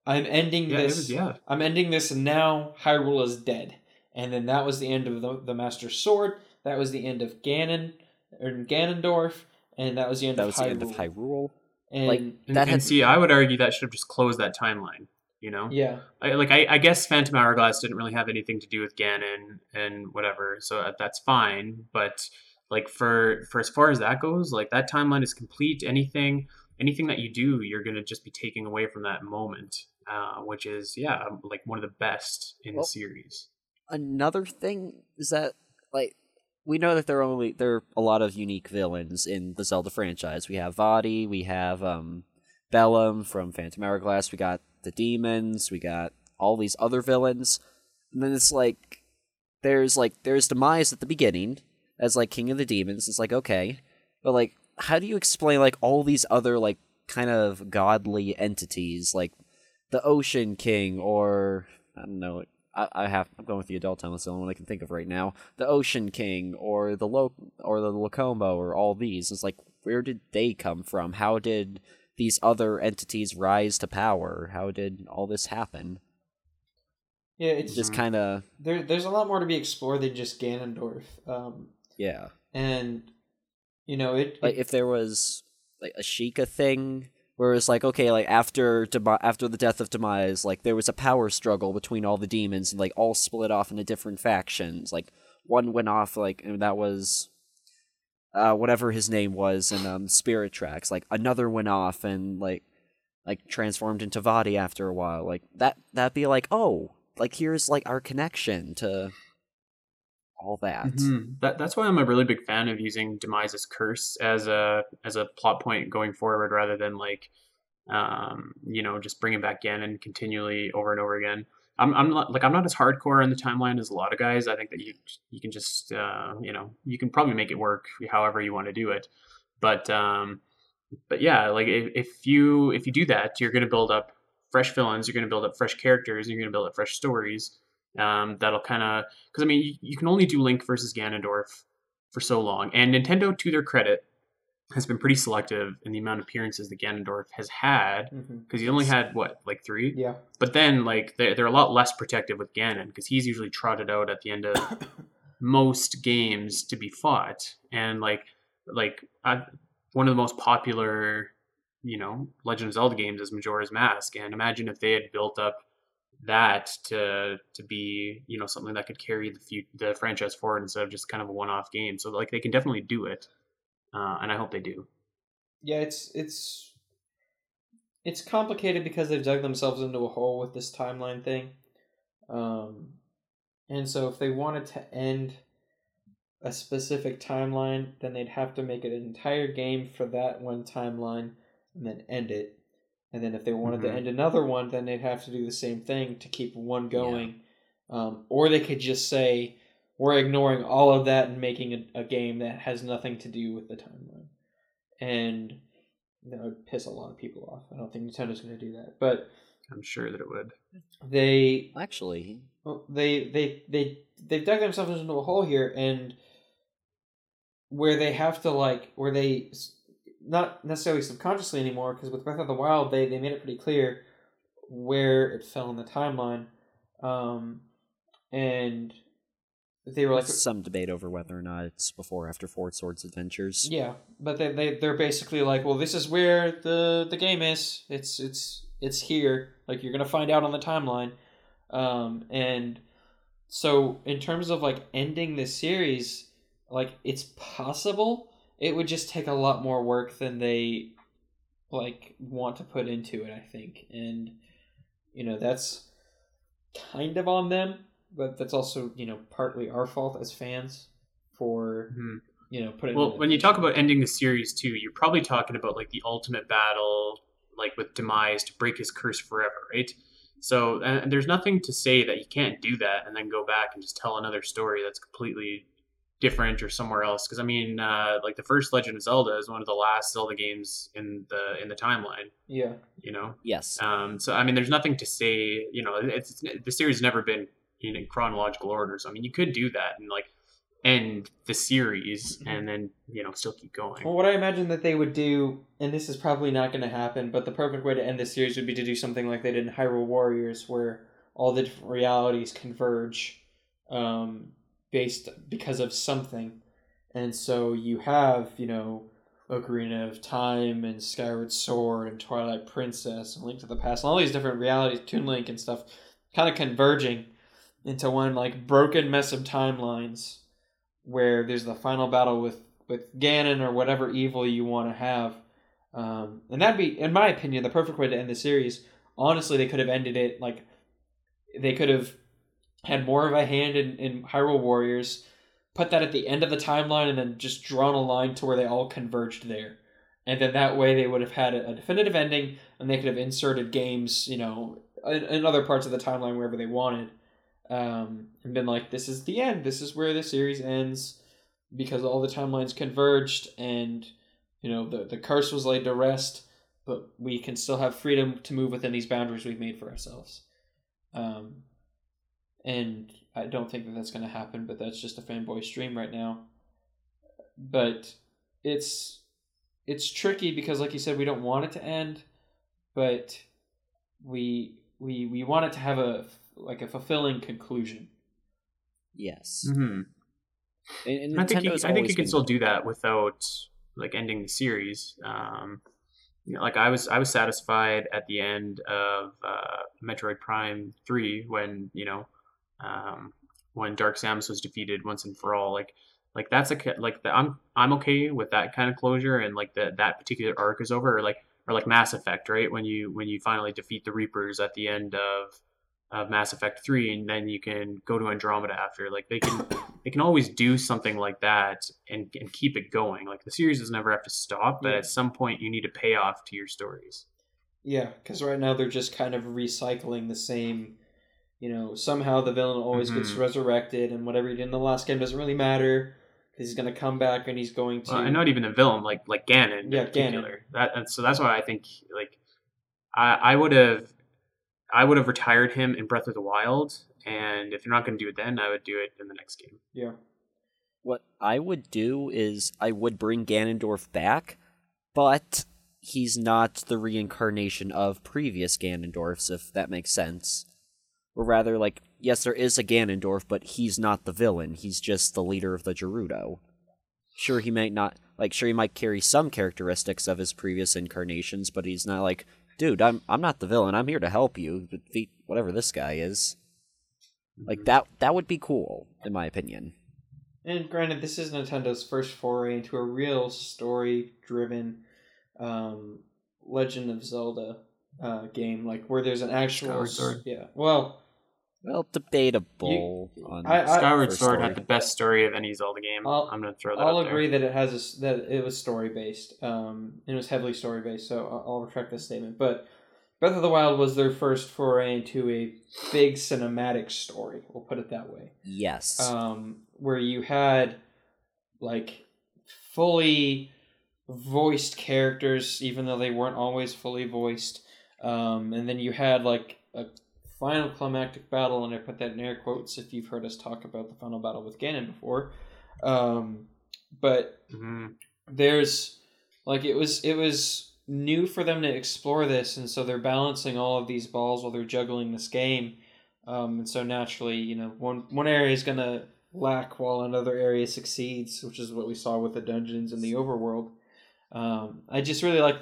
I'm ending Yeah, this. was, yeah. I'm ending this, and now Hyrule is dead. And then that was the end of the, the Master Sword. That was the end of Ganon or Ganondorf, and that was the end that of was Hyrule. the end of hyrule And like- That and had- see, I would argue that should have just closed that timeline. You know, yeah, I, like I, I guess Phantom Hourglass didn't really have anything to do with Ganon and whatever, so uh, that's fine. But like for for as far as that goes, like that timeline is complete. Anything anything that you do, you're gonna just be taking away from that moment, uh, which is yeah, like one of the best in Well, the series. another thing is that like we know that there are only there are a lot of unique villains in the Zelda franchise. We have Vaati, we have um Bellum from Phantom Hourglass, we got the demons, we got all these other villains. And then it's like there's like there's Demise at the beginning as like King of the Demons. It's like okay. But like how do you explain like all these other like kind of godly entities like the Ocean King or I don't know I, I have I'm going with the adult time. That's the only one I can think of right now. The Ocean King or the Lo or the Lacombo or all these. It's like where did they come from? How did these other entities rise to power? How did all this happen? yeah. It's Just kind of there. There's a lot more to be explored than just Ganondorf. Um, yeah. and you know it. Like it- if there was like a Sheikah thing where it's like okay, like after Demi- after the death of Demise, like there was a power struggle between all the demons and like all split off into different factions. Like one went off like and that was uh whatever his name was in um Spirit Tracks. Like another went off and like like transformed into Vaati after a while. Like that that'd be like, oh, like here's like our connection to all that. Mhm. That that's why I'm a really big fan of using Demise's curse as a as a plot point going forward, rather than like, um, you know, just bringing back Ganon continually over and over again. I'm I'm not like I'm not as hardcore in the timeline as a lot of guys. I think that you you can just uh, you know you can probably make it work however you want to do it, but um, but yeah, like if, if you if you do that, you're going to build up fresh villains, you're going to build up fresh characters, you're going to build up fresh stories. Um, that'll kind of because I mean you, you can only do Link versus Ganondorf for so long, and Nintendo, to their credit, has been pretty selective in the amount of appearances that Ganondorf has had because he only had what like three, Yeah. but then like they're, they're a lot less protective with Ganon because he's usually trotted out at the end of most games to be fought and like like I, one of the most popular you know legend of zelda games is majora's mask and imagine if they had built up that to to be you know something that could carry the few, the franchise forward instead of just kind of a one-off game so like they can definitely do it uh, and i hope they do Yeah, it's it's it's complicated because they've dug themselves into a hole with this timeline thing. Um and so if they wanted to end a specific timeline, then they'd have to make an entire game for that one timeline and then end it. And then if they wanted Mhm. to end another one, then they'd have to do the same thing to keep one going. Um, or they could just say, we're ignoring all of that and making a, a game that has nothing to do with the timeline. And that would piss a lot of people off. I don't think Nintendo's going to do that. But i'm sure that it would they Actually, well, they they they they've dug themselves into a hole here, and where they have to like where they s- not necessarily subconsciously anymore because with Breath of the Wild they they made it pretty clear where it fell in the timeline, um, and they were like some debate over whether or not it's before or after Four Swords Adventures. yeah, but they they they're basically like, well, this is where the the game is. It's it's it's here. Like you're gonna find out on the timeline, um, and so in terms of like ending this series, like it's possible. It would just take a lot more work than they like want to put into it. I think, and you know that's kind of on them, but that's also you know partly our fault as fans for Mhm. you know putting. Well, when you talk about ending the series too, you're probably talking about like the ultimate battle, like with Demise to break his curse forever, right? So, and there's nothing to say that you can't do that and then go back and just tell another story that's completely different or somewhere else. Because I mean, uh, like the first Legend of Zelda is one of the last Zelda games in the in the timeline. yeah, You know, Yes. um, so I mean, there's nothing to say. You know, it's, it's the series never been in chronological order. So I mean, you could do that and like end the series and then you know still keep going. Well, what I imagine that they would do, and this is probably not going to happen, but the perfect way to end the series would be to do something like they did in Hyrule Warriors, where all the different realities converge, um, based because of something, and so you have you know Ocarina of Time and Skyward Sword and Twilight Princess and Link to the Past and all these different realities, Toon Link and stuff, kind of converging into one like broken mess of timelines where there's the final battle with with Ganon or whatever evil you want to have. Um, and that'd be, in my opinion, the perfect way to end the series. Honestly, they could have ended it like they could have had more of a hand in, in Hyrule Warriors, put that at the end of the timeline, and then just drawn a line to where they all converged there. And then that way they would have had a, a definitive ending, and they could have inserted games, you know, in, in other parts of the timeline wherever they wanted, um, and been like, "This is the end. This is where the series ends." because all the timelines converged and you know the the curse was laid to rest but we can still have freedom to move within these boundaries we've made for ourselves um and i don't think that that's going to happen but that's just a fanboy stream right now but it's it's tricky because like you said we don't want it to end but we we we want it to have a like a fulfilling conclusion Yes. hmm And, and I think you, I think you can been- still do that without like ending the series. Um, you know, like I was, I was satisfied at the end of uh, Metroid Prime Three when you know um, when Dark Samus was defeated once and for all. Like, like that's a like the, I'm I'm okay with that kind of closure and like that that particular arc is over. Or like or like Mass Effect, right? When you when you finally defeat the Reapers at the end of of Mass Effect Three, and then you can go to Andromeda after. Like they can they can always do something like that and and keep it going. Like the series does never have to stop, but Yeah. at some point you need to pay off to your stories. Yeah, because right now they're just kind of recycling the same. You know, somehow the villain always gets Mhm. resurrected, and whatever he did in the last game doesn't really matter because he's going to come back and he's going to. Well, and not even a villain like like Ganon. Yeah, in particular. That and so that's why I think like I I would have I would have retired him in Breath of the Wild, and if you're not going to do it then, I would do it in the next game. yeah. What I would do is I would bring Ganondorf back, but he's not the reincarnation of previous Ganondorfs, if that makes sense. Or rather, like, yes, there is a Ganondorf, but he's not the villain. He's just the leader of the Gerudo. Sure, he might not, like, sure, he might carry some characteristics of his previous incarnations, but he's not like, dude, I'm I'm not the villain. I'm here to help you defeat whatever this guy is. Like that that would be cool, in my opinion. And granted, this is Nintendo's first foray into a real story-driven um, Legend of Zelda uh, game, like where there's an actual Skyward Sword. Yeah. Well, Well, debatable. on I- I- Skyward Sword had the best story of any Zelda game. I'll- I'm going to throw that I'll out there. agree that it has a that it was story based. Um, it was heavily story based, so I'll, I'll retract this statement. But Breath of the Wild was their first foray into a big cinematic story. We'll put it that way. Yes. um, where you had like fully voiced characters, even though they weren't always fully voiced. Um, and then you had like a final climactic battle, and I put that in air quotes if you've heard us talk about the final battle with Ganon before. Um, but Mhm. there's like it was it was new for them to explore this and so they're balancing all of these balls while they're juggling this game um, and so naturally you know one one area is to lack while another area succeeds which is what we saw with the dungeons and the overworld um, i just really like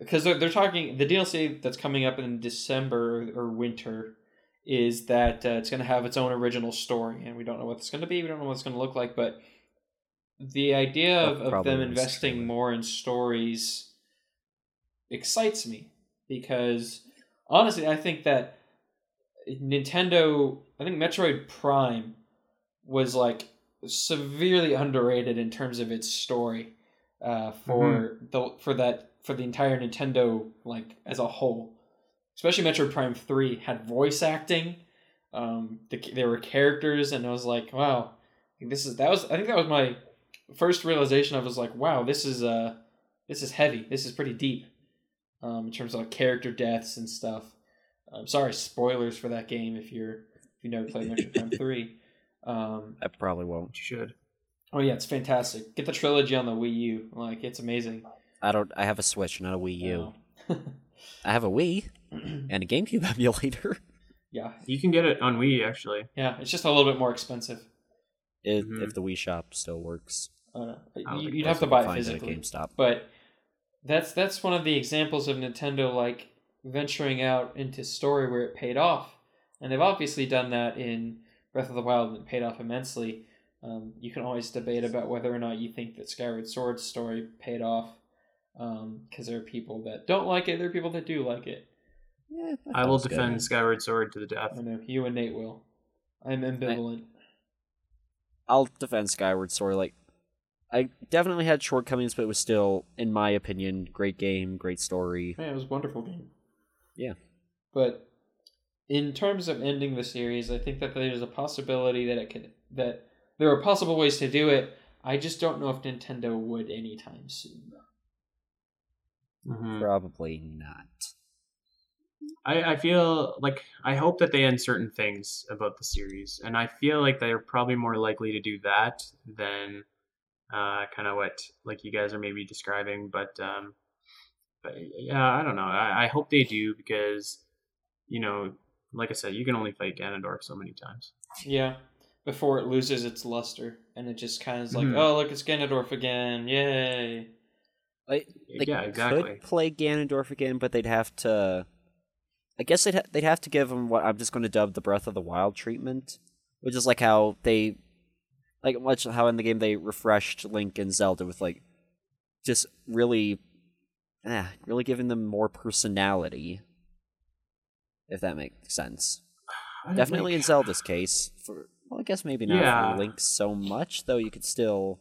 because they're, they're talking the dlc that's coming up in december or winter is that uh, it's going to have its own original story and we don't know what it's going to be we don't know what it's going to look like but the idea of, of them investing trailer. more in stories excites me because honestly i think that nintendo i think metroid prime was like severely underrated in terms of its story uh, for the for that for the entire nintendo like as a whole. Especially metroid prime 3 had voice acting um, the, there were characters and i was like wow this is that was i think that was my first realization i was like wow this is uh this is heavy. This is pretty deep um, in terms of like character deaths and stuff. I'm sorry spoilers for that game if you're if you never played metroid prime 3 um, I probably won't. You should. oh yeah it's fantastic. Get the trilogy on the wii u. Like it's amazing I don't. I have a Switch, not a Wii U. I have a Wii and a GameCube emulator. yeah You can get it on Wii actually. yeah it's just a little bit more expensive If, Mhm. if the Wii Shop still works. uh, don't you, think you'd have to you buy can it find at physically GameStop. but that's that's one of the examples of Nintendo like venturing out into story where it paid off, and they've obviously done that in Breath of the Wild and it paid off immensely. Um, you can always debate about whether or not you think that Skyward Sword's story paid off, Um, because there are people that don't like it, there are people that do like it. Yeah, I will was good. defend Skyward Sword to the death. I know you and Nate will. I'm ambivalent. I'll defend Skyward Sword. Like, I definitely had shortcomings, but it was still, in my opinion, great game, great story. Yeah, it was a wonderful game. Yeah. But in terms of ending the series, I think that there's a possibility that it could that there are possible ways to do it. I just don't know if Nintendo would anytime soon. Mhm. Probably not. I, I feel like I hope that they end certain things about the series, and I feel like they're probably more likely to do that than uh, kind of what like you guys are maybe describing. But um, but yeah, I don't know. I, I hope they do because you know, like I said, you can only fight Ganondorf so many times. Yeah. Before it loses its luster and it just kind of is like, Mhm. oh look, it's Ganondorf again, yay! Like, they yeah, exactly. could play Ganondorf again, but they'd have to. I guess they'd ha- they'd have to give him what I'm just going to dub the Breath of the Wild treatment, which is like how they, like much how in the game they refreshed Link and Zelda with like, just really, ah, really giving them more personality. If that makes sense. Definitely in Zelda's case. For well, I guess maybe not Yeah. for Link so much, though. You could still.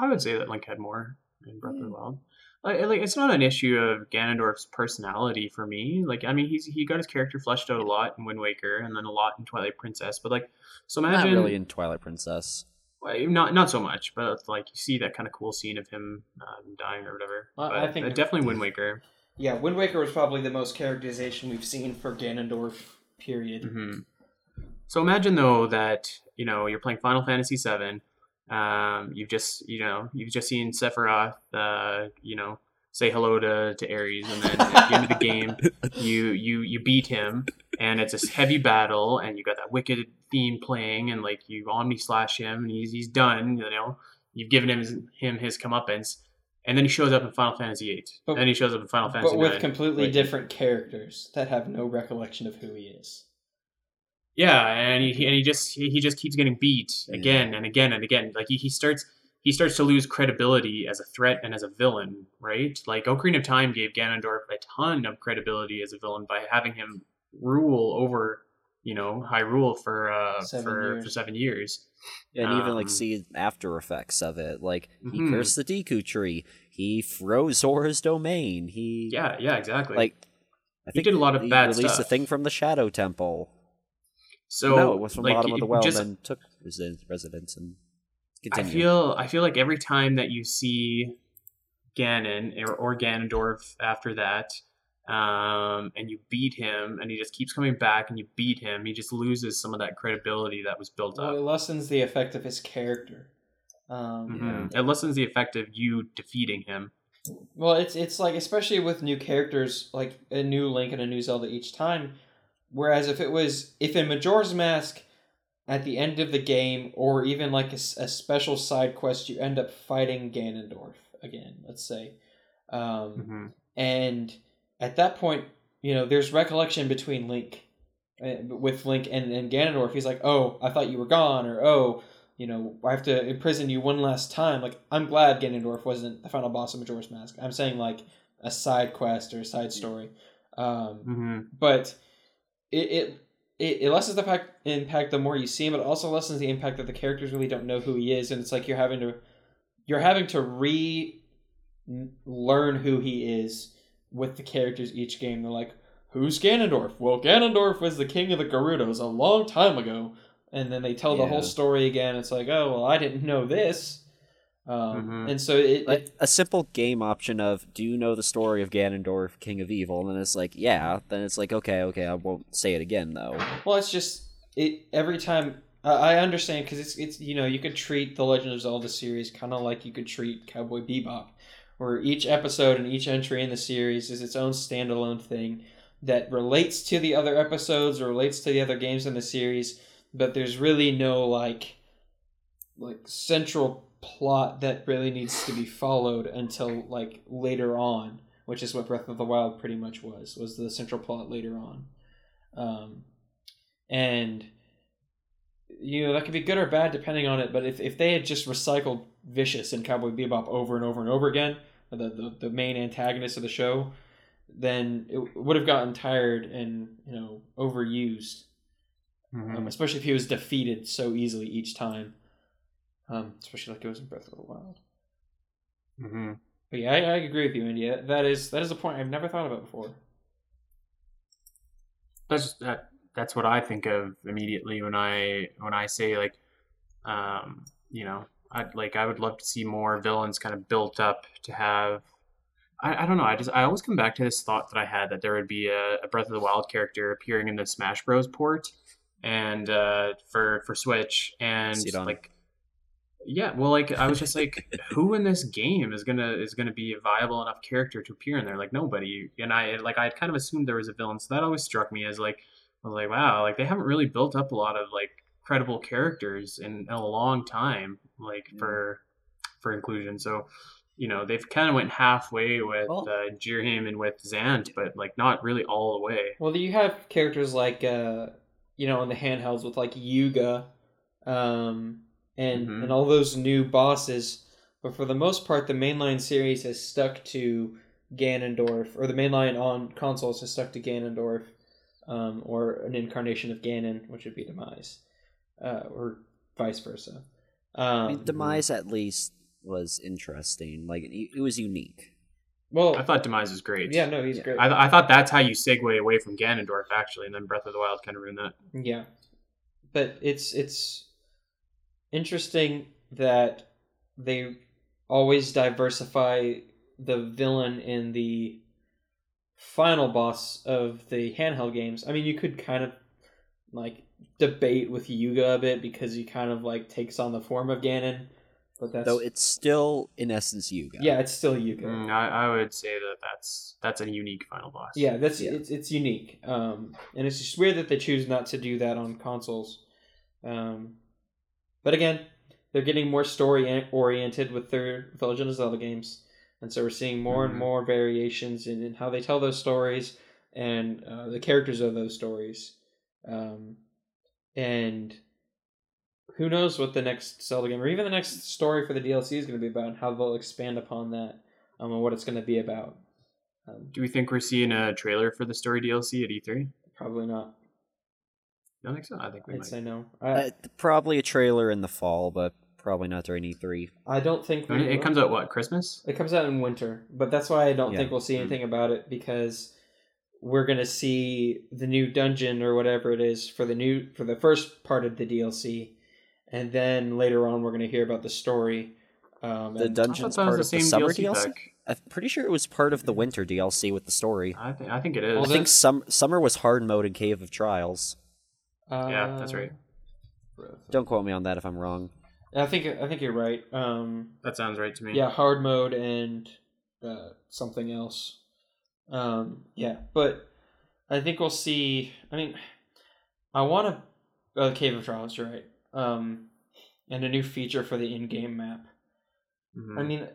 I would say that Link had more in Breath of the Wild. Like, like it's not an issue of Ganondorf's personality for me. Like, I mean, he's he got his character fleshed out a lot in Wind Waker, and then a lot in Twilight Princess. But like, so imagine Not really in Twilight Princess. well, not not so much, but like you see that kind of cool scene of him um, dying or whatever. I- but I think- uh, definitely Wind Waker. Yeah, Wind Waker was probably the most characterization we've seen for Ganondorf. Period. hmm So imagine though that you know you're playing Final Fantasy VII. Um, you've just you know you've just seen Sephiroth. Uh, you know say hello to, to Aeris, and then at the end of the game, you you you beat him, and it's a heavy battle, and you got that wicked theme playing, and like you omni slash him, and he's he's done. You know you've given him his, him his comeuppance, and then he shows up in Final Fantasy VIII, But- then he shows up in Final Fantasy But with IX. completely Right. different characters that have no recollection of who he is. Yeah, and he and he just he, he just keeps getting beat again and again and again. Like he, he starts he starts to lose credibility as a threat and as a villain, right? Like Ocarina of Time gave Ganondorf a ton of credibility as a villain by having him rule over, you know, Hyrule for uh Seven for years. for seven years. And even Um, like see after effects of it. Like he Mhm. cursed the Deku tree. He froze Zora's domain. He Yeah, yeah, exactly. like I He did a lot of he bad released a thing from the Shadow Temple. So no, it was from like, bottom of the well just, and then took residence and continued. I feel I feel like every time that you see Ganon or, or Ganondorf after that, um, and you beat him, and he just keeps coming back, and you beat him, he just loses some of that credibility that was built Well, it lessens the effect of his character. Um, Mhm. It lessens the effect of you defeating him. Well, it's it's like especially with new characters, like a new Link and a new Zelda each time. Whereas if it was if in Majora's Mask, at the end of the game, or even like a, a special side quest, you end up fighting Ganondorf again. Let's say, um, Mhm. and at that point, you know, there's recollection between Link, uh, with Link and and Ganondorf. He's like, "Oh, I thought you were gone," or "Oh." You know, I have to imprison you one last time. Like, I'm glad Ganondorf wasn't the final boss of Majora's Mask. I'm saying like a side quest or a side story. Um, Mhm. but it, it it it lessens the impact, impact the more you see him, but it also lessens the impact that the characters really don't know who he is, and it's like you're having to you're having to re learn who he is with the characters each game. They're like, "Who's Ganondorf?" Well, Ganondorf was the king of the Gerudos a long time ago, and then they tell the whole story again. It's like, "Oh, well, I didn't know this," um, Mhm. and so it, like it a simple game option of do you know the story of Ganondorf, King of Evil? And then it's like, yeah. Then it's like, okay, okay, I won't say it again though. Well, it's just it every time. I I understand because it's it's you know you could treat the Legend of Zelda series kind of like you could treat Cowboy Bebop, where each episode and each entry in the series is its own standalone thing that relates to the other episodes or relates to the other games in the series, but there's really no like like central plot that really needs to be followed until like later on, which is what Breath of the Wild pretty much was was the central plot later on. Um, and you know that could be good or bad depending on it. But if, if they had just recycled Vicious and Cowboy Bebop over and over and over again, the the, the main antagonist of the show, then it would have gotten tired and you know overused. Mhm. Um, especially if he was defeated so easily each time. Um, especially like it was in Breath of the Wild. Mm-hmm. But yeah, I, I agree with you, India. That is that is a point I've never thought about before. that's that that's what I think of immediately when I when I say like um you know I like I would love to see more villains kind of built up to have I, I don't know I just I always come back to this thought that I had that there would be a, a Breath of the Wild character appearing in the Smash Bros port and uh for for Switch and Sidon. like yeah well like I was just like who in this game is gonna is gonna be a viable enough character to appear in there like nobody and I like I kind of assumed there was a villain so that always struck me as like I was like, wow, like they haven't really built up a lot of like credible characters in, in a long time, like Mm. for for inclusion. So, you know, they've kind of went halfway with Well- uh, Ghirahim and with Zant, but like not really all the way. Well, you have characters like uh, you know, in the handhelds with like Yuga, um, and Mhm. and all those new bosses. But for the most part, the mainline series has stuck to Ganondorf, or the mainline on consoles has stuck to Ganondorf. um, or an incarnation of Ganon, which would be Demise, uh, or vice versa. Um, I mean, Demise at least was interesting. Like it, it was unique. well, I thought Demise was great. yeah, no, he's Yeah. great. I, I thought that's how you segue away from Ganondorf, actually, and then Breath of the Wild kind of ruined that. Yeah, but it's it's interesting that they always diversify the villain in the final boss of the handheld games. I mean, you could kind of like debate with Yuga a bit because he kind of like takes on the form of Ganon, but that's Though it's still in essence Yuga. yeah, it's still Yuga. Mm, I, I would say that that's that's a unique final boss. Yeah, that's Yeah. it's it's unique, um, and it's just weird that they choose not to do that on consoles. Um, but again, they're getting more story oriented with their The Legend of Zelda games, and so we're seeing more and Mhm. more variations in, in how they tell those stories and uh, the characters of those stories. Um, and who knows what the next Zelda game or even the next story for the DLC is going to be about, and how they'll expand upon that, um, and what it's going to be about. Um, Do we think we're seeing a trailer for the story DLC at E3? Probably not. I don't think so. I think we I'd might. say no. Uh, I, probably a trailer in the fall, but probably not during E E3. I don't think we it, it will. comes out what Christmas? It comes out in winter, but that's why I don't Yeah. think we'll see Mm. anything about it because we're gonna see the new dungeon or whatever it is for the new for the first part of the DLC, and then later on we're gonna hear about the story. Um, The and- dungeon's part was of the the summer DLC, DLC. I'm pretty sure it was part of the winter DLC with the story. I think I think it is. I think some summer was hard mode and Cave of Trials. Yeah, that's right. uh, Don't quote me on that if I'm wrong. I think I think you're right. Um, that sounds right to me. yeah, hard mode and uh, something else. Um, yeah, but I think we'll see. I mean, I want to uh, Cave of Trials, you're right. Um, and a new feature for the in-game map. Mhm. I mean,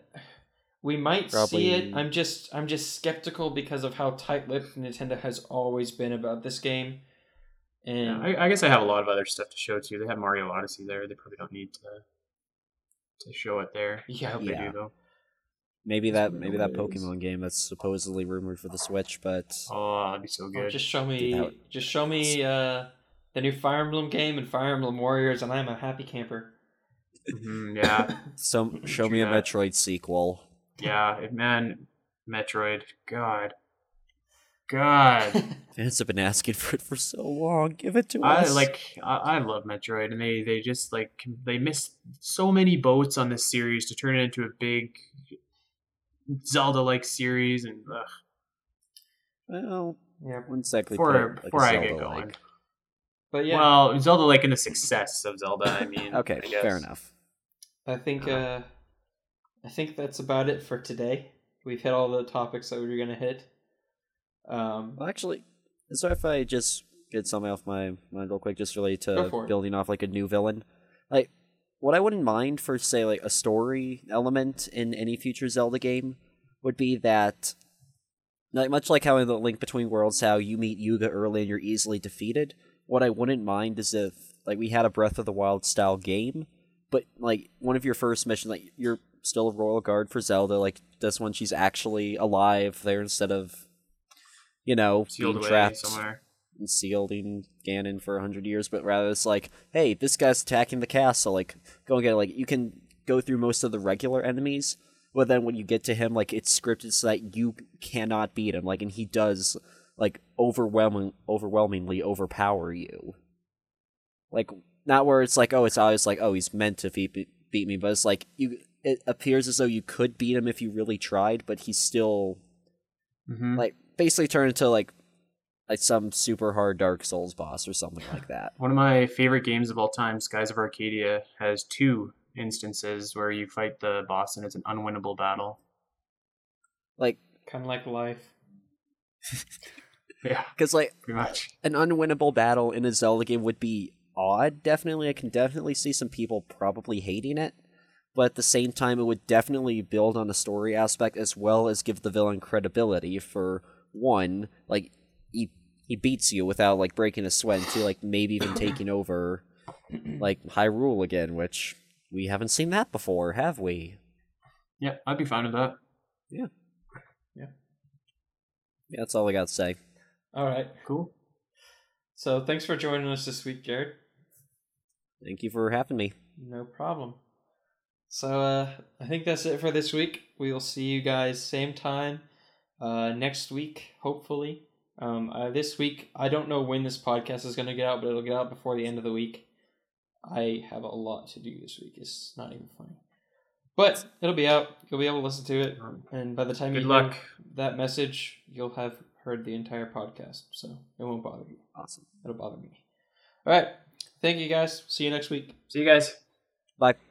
we might see it. I'm just I'm just skeptical because of how tight-lipped Nintendo has always been about this game. Yeah, And I, I guess I have a lot of other stuff to show too. They have Mario Odyssey there. They probably don't need to to show it there. Yeah, I hope Yeah. they do though. Maybe that maybe that Hilarious. Pokemon game that's supposedly rumored for the Switch, but Oh, that'd be so oh, good. just show me Dude, that- just show me uh, the new Fire Emblem game and Fire Emblem Warriors, and I'm a happy camper. Mhm, yeah, some show me a Metroid sequel. yeah. Man, Metroid. God, God. Fans have been asking for it for so long. Give it to I us. like. I, I love Metroid, and they they just like they missed so many boats on this series to turn it into a big Zelda-like series, and ugh, well, yeah, wouldn't exactly before like before I get going. but yeah, Well, Zelda-like in the success of Zelda. I mean, Okay, I fair enough. I think uh, I think that's about it for today. We've hit all the topics that we were gonna hit. Um, Well, actually, so if I just get something off my mind real quick, just related to building off like a new villain? Like, what I wouldn't mind for say like a story element in any future Zelda game would be that, like much like how in the Link Between Worlds, how you meet Yuga early and you're easily defeated. What I wouldn't mind is if like we had a Breath of the Wild style game, but like one of your first missions, like you're still a royal guard for Zelda. Like this one, she's actually alive there instead of, you know, sealed being away trapped somewhere. and sealed in Ganon for a hundred years. But rather, it's like, hey, this guy's attacking the castle. Like, go and get it. Like, you can go through most of the regular enemies, but then when you get to him, like it's scripted so that you cannot beat him. Like, and he does like overwhelming, overwhelmingly overpower you. Like, not where it's like, oh, it's always like, oh, he's meant to beat beat me, but it's like you. It appears as though you could beat him if you really tried, but he's still Mm-hmm. like basically turned into like like some super hard Dark Souls boss or something like that. One of my favorite games of all time, Skies of Arcadia, has two instances where you fight the boss and it's an unwinnable battle. Like, kind of like life. Yeah, because like pretty much. an unwinnable battle in a Zelda game would be odd. Definitely, I can definitely see some people probably hating it, but at the same time, it would definitely build on the story aspect as well as give the villain credibility. For one, like he he beats you without like breaking a sweat, and two, like maybe even taking over like Hyrule again, which we haven't seen that before, have we? Yeah, I'd be fine with that. Yeah, Yeah. Yeah, that's all I got to say. All right. Cool. So thanks for joining us this week, Jared. Thank you for having me. No problem. So uh, I think that's it for this week. We will see you guys same time uh, next week, hopefully. Um, uh, this week, I don't know when this podcast is going to get out, but it'll get out before the end of the week. I have a lot to do this week. It's not even funny. But it'll be out. You'll be able to listen to it. And by the time Good you luck. hear that message, you'll have heard the entire podcast. So it won't bother you. Awesome. It'll bother me. All right. Thank you guys. See you next week. See you guys. Bye.